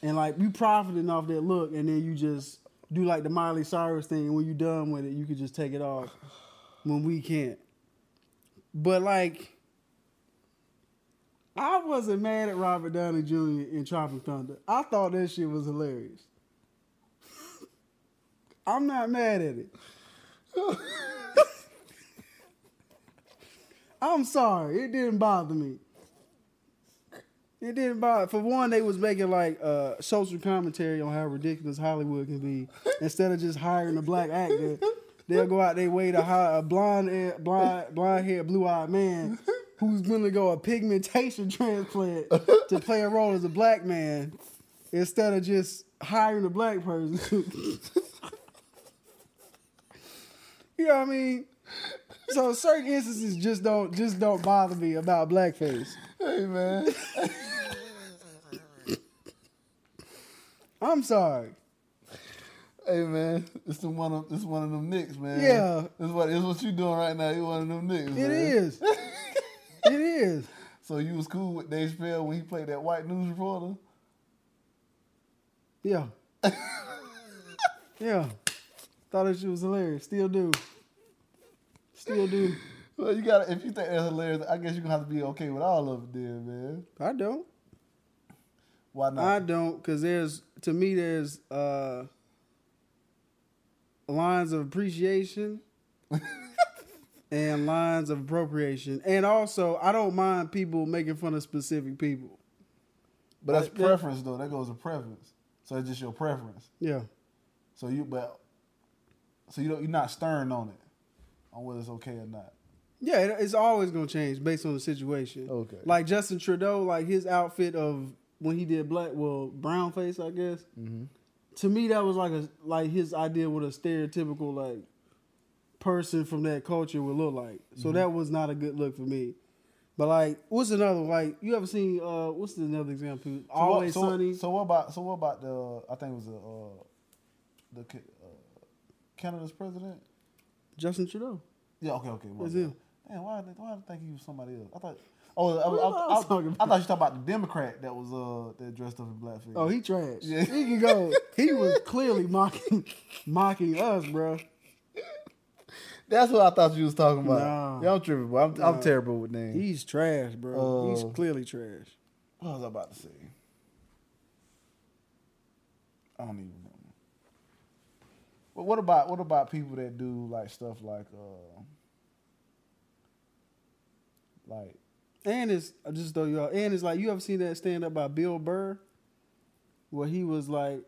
and like you profiting off that look, and then you just do like the Miley Cyrus thing. And when you're done with it, you could just take it off when we can't. But like, I wasn't mad at Robert Downey Jr. in Tropic Thunder. I thought that shit was hilarious. I'm not mad at it. I'm sorry, it didn't bother me. It didn't bother. For one, they was making like uh, social commentary on how ridiculous Hollywood can be. Instead of just hiring a black actor, they'll go out their way to hire a blonde, blind, blonde haired, blue eyed man who's going to go a pigmentation transplant to play a role as a black man, instead of just hiring a black person. you know what I mean? So certain instances just don't just don't bother me about blackface. Hey man, I'm sorry. hey man, it's the one of it's one of them nicks, man. Yeah. it's what it's what you doing right now. You one of them nicks. It man. is. it is. So you was cool with Dave Chappelle when he played that white news reporter? Yeah. yeah. Thought that shit was hilarious. Still do. Still do. Well, you got to if you think that's hilarious, I guess you're gonna have to be okay with all of it, then, man. I don't. Why not? I don't, because there's to me there's uh lines of appreciation and lines of appropriation. And also I don't mind people making fun of specific people. but that's that- preference, though. That goes to preference. So it's just your preference. Yeah. So you, but so you don't, you're not stern on it, on whether it's okay or not. Yeah, it's always gonna change based on the situation. Okay. Like Justin Trudeau, like his outfit of when he did black, well, brown face, I guess. Mm-hmm. To me, that was like a like his idea what a stereotypical like person from that culture would look like. So Mm-hmm. that was not a good look for me. But like, what's another like? You ever seen? uh What's another example? So Always what, so, Sunny. So what about so what about the? I think it was the uh, the uh, Canada's president. Justin Trudeau. Yeah. Okay. Okay. my That's him. Man, why? did- Why did I think he was somebody else? I thought. Oh, I, I, I I, thought you were talking about the Democrat that was uh that dressed up in blackface. Oh, he trash. Yeah. He can go. He was clearly mocking mocking us, bro. That's what I thought you was talking about. Nah. Yeah, I'm tripping, bro. I'm, Nah. I'm terrible with names. He's trash, bro. He's Oh. clearly trash. what was I about to say? I don't even. But what about what about people that do like stuff like uh like And it's I just throw you out. And it's like you ever seen that stand up by Bill Burr, where he was like,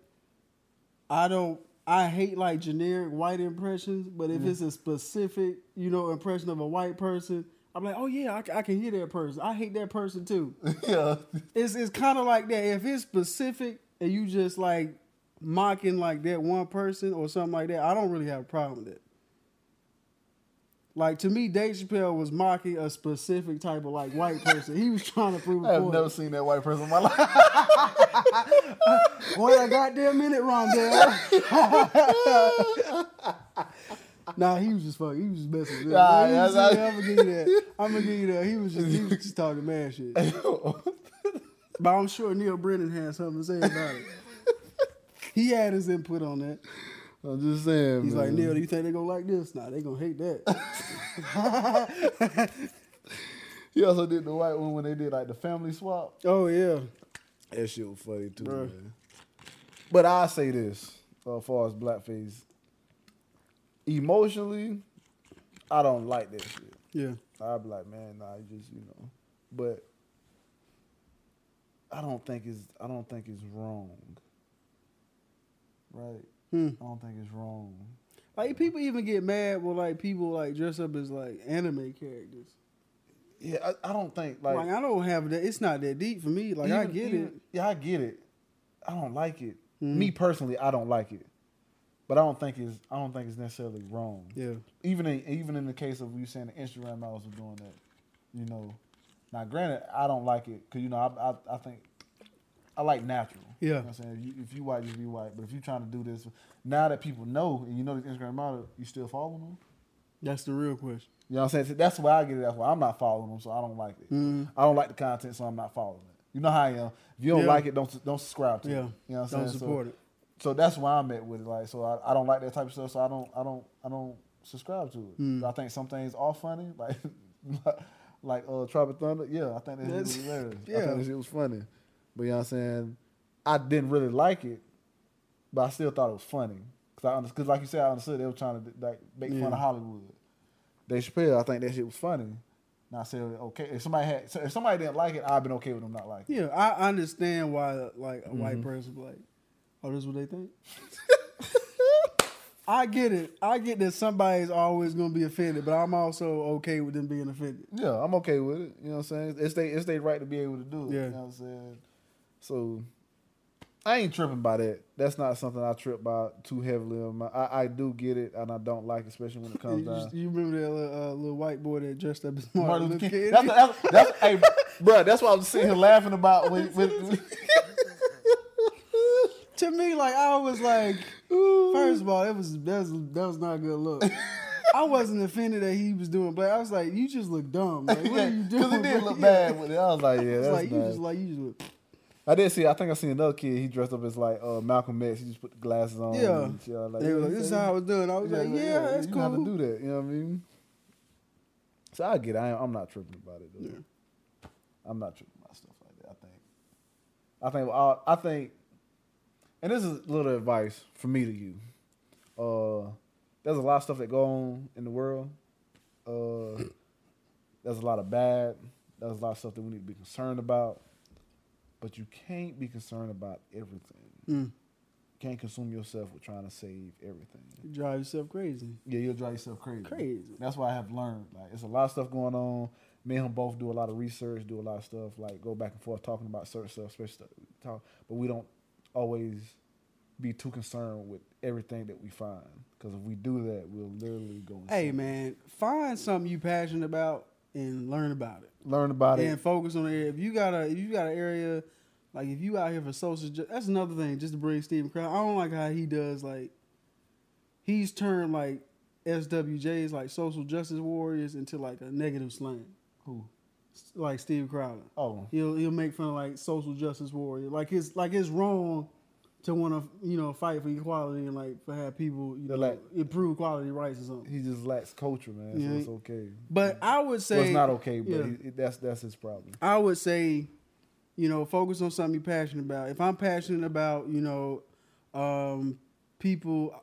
I don't. I hate like generic white impressions, but if it's a specific, you know, impression of a white person, I'm like, oh yeah, I can hear that person. I hate that person too. yeah It's it's kind of like that. If it's specific and you just like mocking like that one person or something like that, I don't really have a problem with it. Like to me, Dave Chappelle was mocking a specific type of like white person. He was trying to prove I have never seen that white person in my life. Wait a goddamn minute, Rondell. nah, he was just fucking. He was just messing with me. Nah, yeah, I'm gonna give you that. I'm gonna give you that. He was just he was just talking mad shit. But I'm sure Neal Brennan had something to say about it. He had his input on that. I'm just saying. He's man. like, Neal, do you think they're gonna like this? Nah, they gonna hate that. He also did the white one when they did like the family swap. oh yeah. That shit was funny too, Bruh. man. But I say this, uh, as far as blackface, emotionally, I don't like that shit. Yeah. I'd be like, man, nah, you just you know, but I don't think it's I don't think it's wrong, right? Hmm. I don't think it's wrong. Like people even get mad when like people like dress up as like anime characters. Yeah, I, I don't think Like, like, I don't have that. It's not that deep for me. Like I get even- it. Yeah, I get it. I don't like it. Mhm. Me personally, I don't like it. But I don't think it's I don't think it's necessarily wrong. Yeah. Even in, even in the case of you saying the Instagram models are doing that, you know. Now, granted, I don't like it because you know I, I I think I like natural. You know Yeah. I'm saying if you, if you white, just be white. But if you're trying to do this now that people know and you know the Instagram model, you still following them. That's the real question. You know what I'm saying? So that's why I get it. That's why I'm not following them, so I don't like it. Mhm. I don't like the content, so I'm not following it. You know how I am. If you don't Yeah. like it, don't don't subscribe to Yeah. it. You know what I'm saying? Don't saying? support so, it. so that's why I'm at with it. Like, so I, I don't like that type of stuff. So I don't I don't I don't subscribe to it. Mm. I think some things are funny, like like uh Tropic Thunder. Yeah, I think that was That's- hilarious. I think shit was funny. But you know what I'm saying? I didn't really like it, but I still thought it was funny. Cause I because like you said, I understood they were trying to like make fun of Hollywood. Dave Chappelle, I think that shit was funny. And I said okay. If somebody had, if somebody didn't like it, I'd been okay with them not liking. it. Yeah, I understand why like a Mm-hmm. white person like, oh, this is what they think. I get it. I get that somebody's always gonna be offended, but I'm also okay with them being offended. Yeah, I'm okay with it. You know what I'm saying? It's they it's their right to be able to do it. Yeah. You know what I'm saying? So I ain't tripping by that. That's not something I trip by too heavily. On my, I, I do get it, and I don't like, it, especially when it comes You, down. you remember that little, uh, little white boy that dressed up as Martin, Martin Luther King? That's, that's, that's, hey, bro, that's what I was sitting here laughing about. When, when, to me, like I was like, first of all, it was that was that was not a good look. I wasn't offended that he was doing black. I was like, you just look dumb. Like, what are you doing? Because it did look bad with it. I was like, yeah, that's like you just like you just look. I did see. I think I seen another kid. He dressed up as like uh, Malcolm X. He just put the glasses on. Yeah. and was They were yeah, like, this is how I was doing. I was like, yeah, that's you cool. have to do that. You know what I mean? So I get. It. I am, I'm not tripping about it. Though. Yeah. I'm not tripping about stuff like that. I think. I think. I, I think. And this is a little advice for me to you. Uh, there's a lot of stuff that go on in the world. Uh, there's a lot of bad. There's a lot of stuff that we need to be concerned about. But you can't be concerned about everything. Mm. Can't consume yourself with trying to save everything. You drive yourself crazy. Yeah, you'll drive yourself crazy. Crazy. That's why I have learned. Like, it's a lot of stuff going on. Me and him both do a lot of research, do a lot of stuff, like go back and forth talking about certain stuff, especially stuff talk. But we don't always be too concerned with everything that we find, because if we do that, we'll literally go. Hey man, find something you passionate about and learn about it. learn about and it. And focus on it. If you got a if you got an area like if you out here for social ju- that's another thing, just to bring Steven Crowder. I don't like how he does like he's turned like SWJs like social justice warriors into like a negative slang. Who? Like Steve Crowder. Oh, He'll he'll make fun of like social justice warrior. Like it's like it's wrong to want to you know fight for equality and like for have people you know like- improve quality rights or something. he just lacks culture, man. Yeah. So it's okay. But I would say well, it's not okay, but yeah. he, that's that's his problem. I would say, you know, focus on something you're passionate about. If I'm passionate about, you know, um, people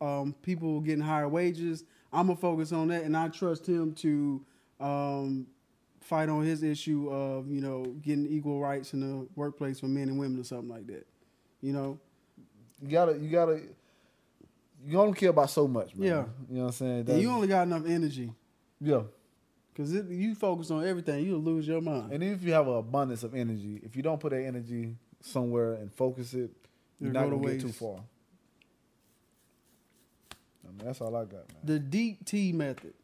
um, people getting higher wages. I'm gonna focus on that, and I trust him to um, fight on his issue of you know getting equal rights in the workplace for men and women or something like that. You know, You gotta, you gotta, you don't care about so much, man. Yeah. You know what I'm saying? That's- you only got enough energy yeah. because you focus on everything, you'll lose your mind. And even if you have an abundance of energy, if you don't put that energy somewhere and focus it, you're It'll not go gonna get too far. I mean, that's all I got, man. The deep T method.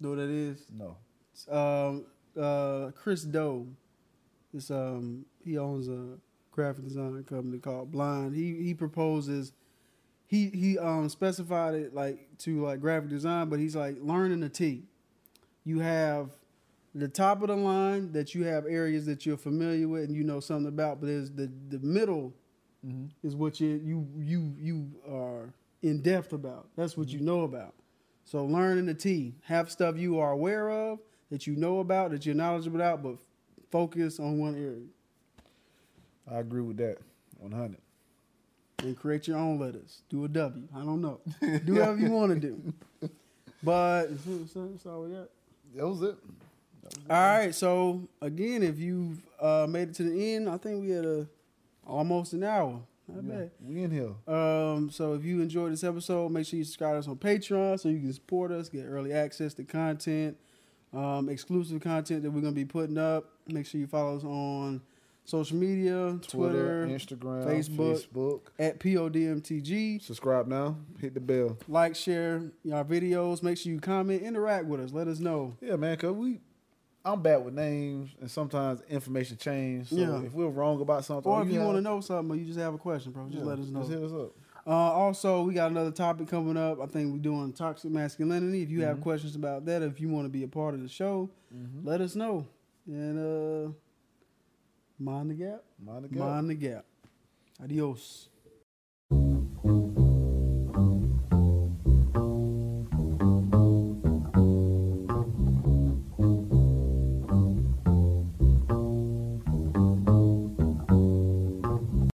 Know what that is? No. um, uh, Chris Do. This um, he owns a graphic design company called Blind. He he proposes. He he um specified it like to like graphic design, but he's like learning the T. You have the top of the line that you have areas that you're familiar with and you know something about, but there's the the middle Mm-hmm. is what you you you you are in depth about. That's what you know about. So learning the T, have stuff you are aware of that you know about that you're knowledgeable about, but focus on one area I agree with that. 100. and create your own letters. Do a W. I don't know. Do whatever you want to do. But that's, that's all we got. That was it. All right. So again, if you've uh, made it to the end, I think we had a almost an hour. Not Yeah, bad. we in here. Um, so if you enjoyed this episode, make sure you subscribe to us on Patreon so you can support us, get early access to content, um, exclusive content that we're gonna be putting up. Make sure you follow us on social media, Twitter, Twitter, Instagram, Facebook. Facebook. at PODMTG. Subscribe now. Hit the bell. Like, share our videos. Make sure you comment, interact with us. Let us know. Yeah, man, cause we I'm bad with names and sometimes information change. So Yeah. if we're wrong about something, Or if you have- want to know something or you just have a question, bro, just yeah, let us know. Just hit us up. Uh, also, we got another topic coming up. I think we're doing toxic masculinity. If you have Mhm. questions about that, if you want to be a part of the show, Mm-hmm. let us know. And uh, mind the gap. Mind the gap. The gap. Adios.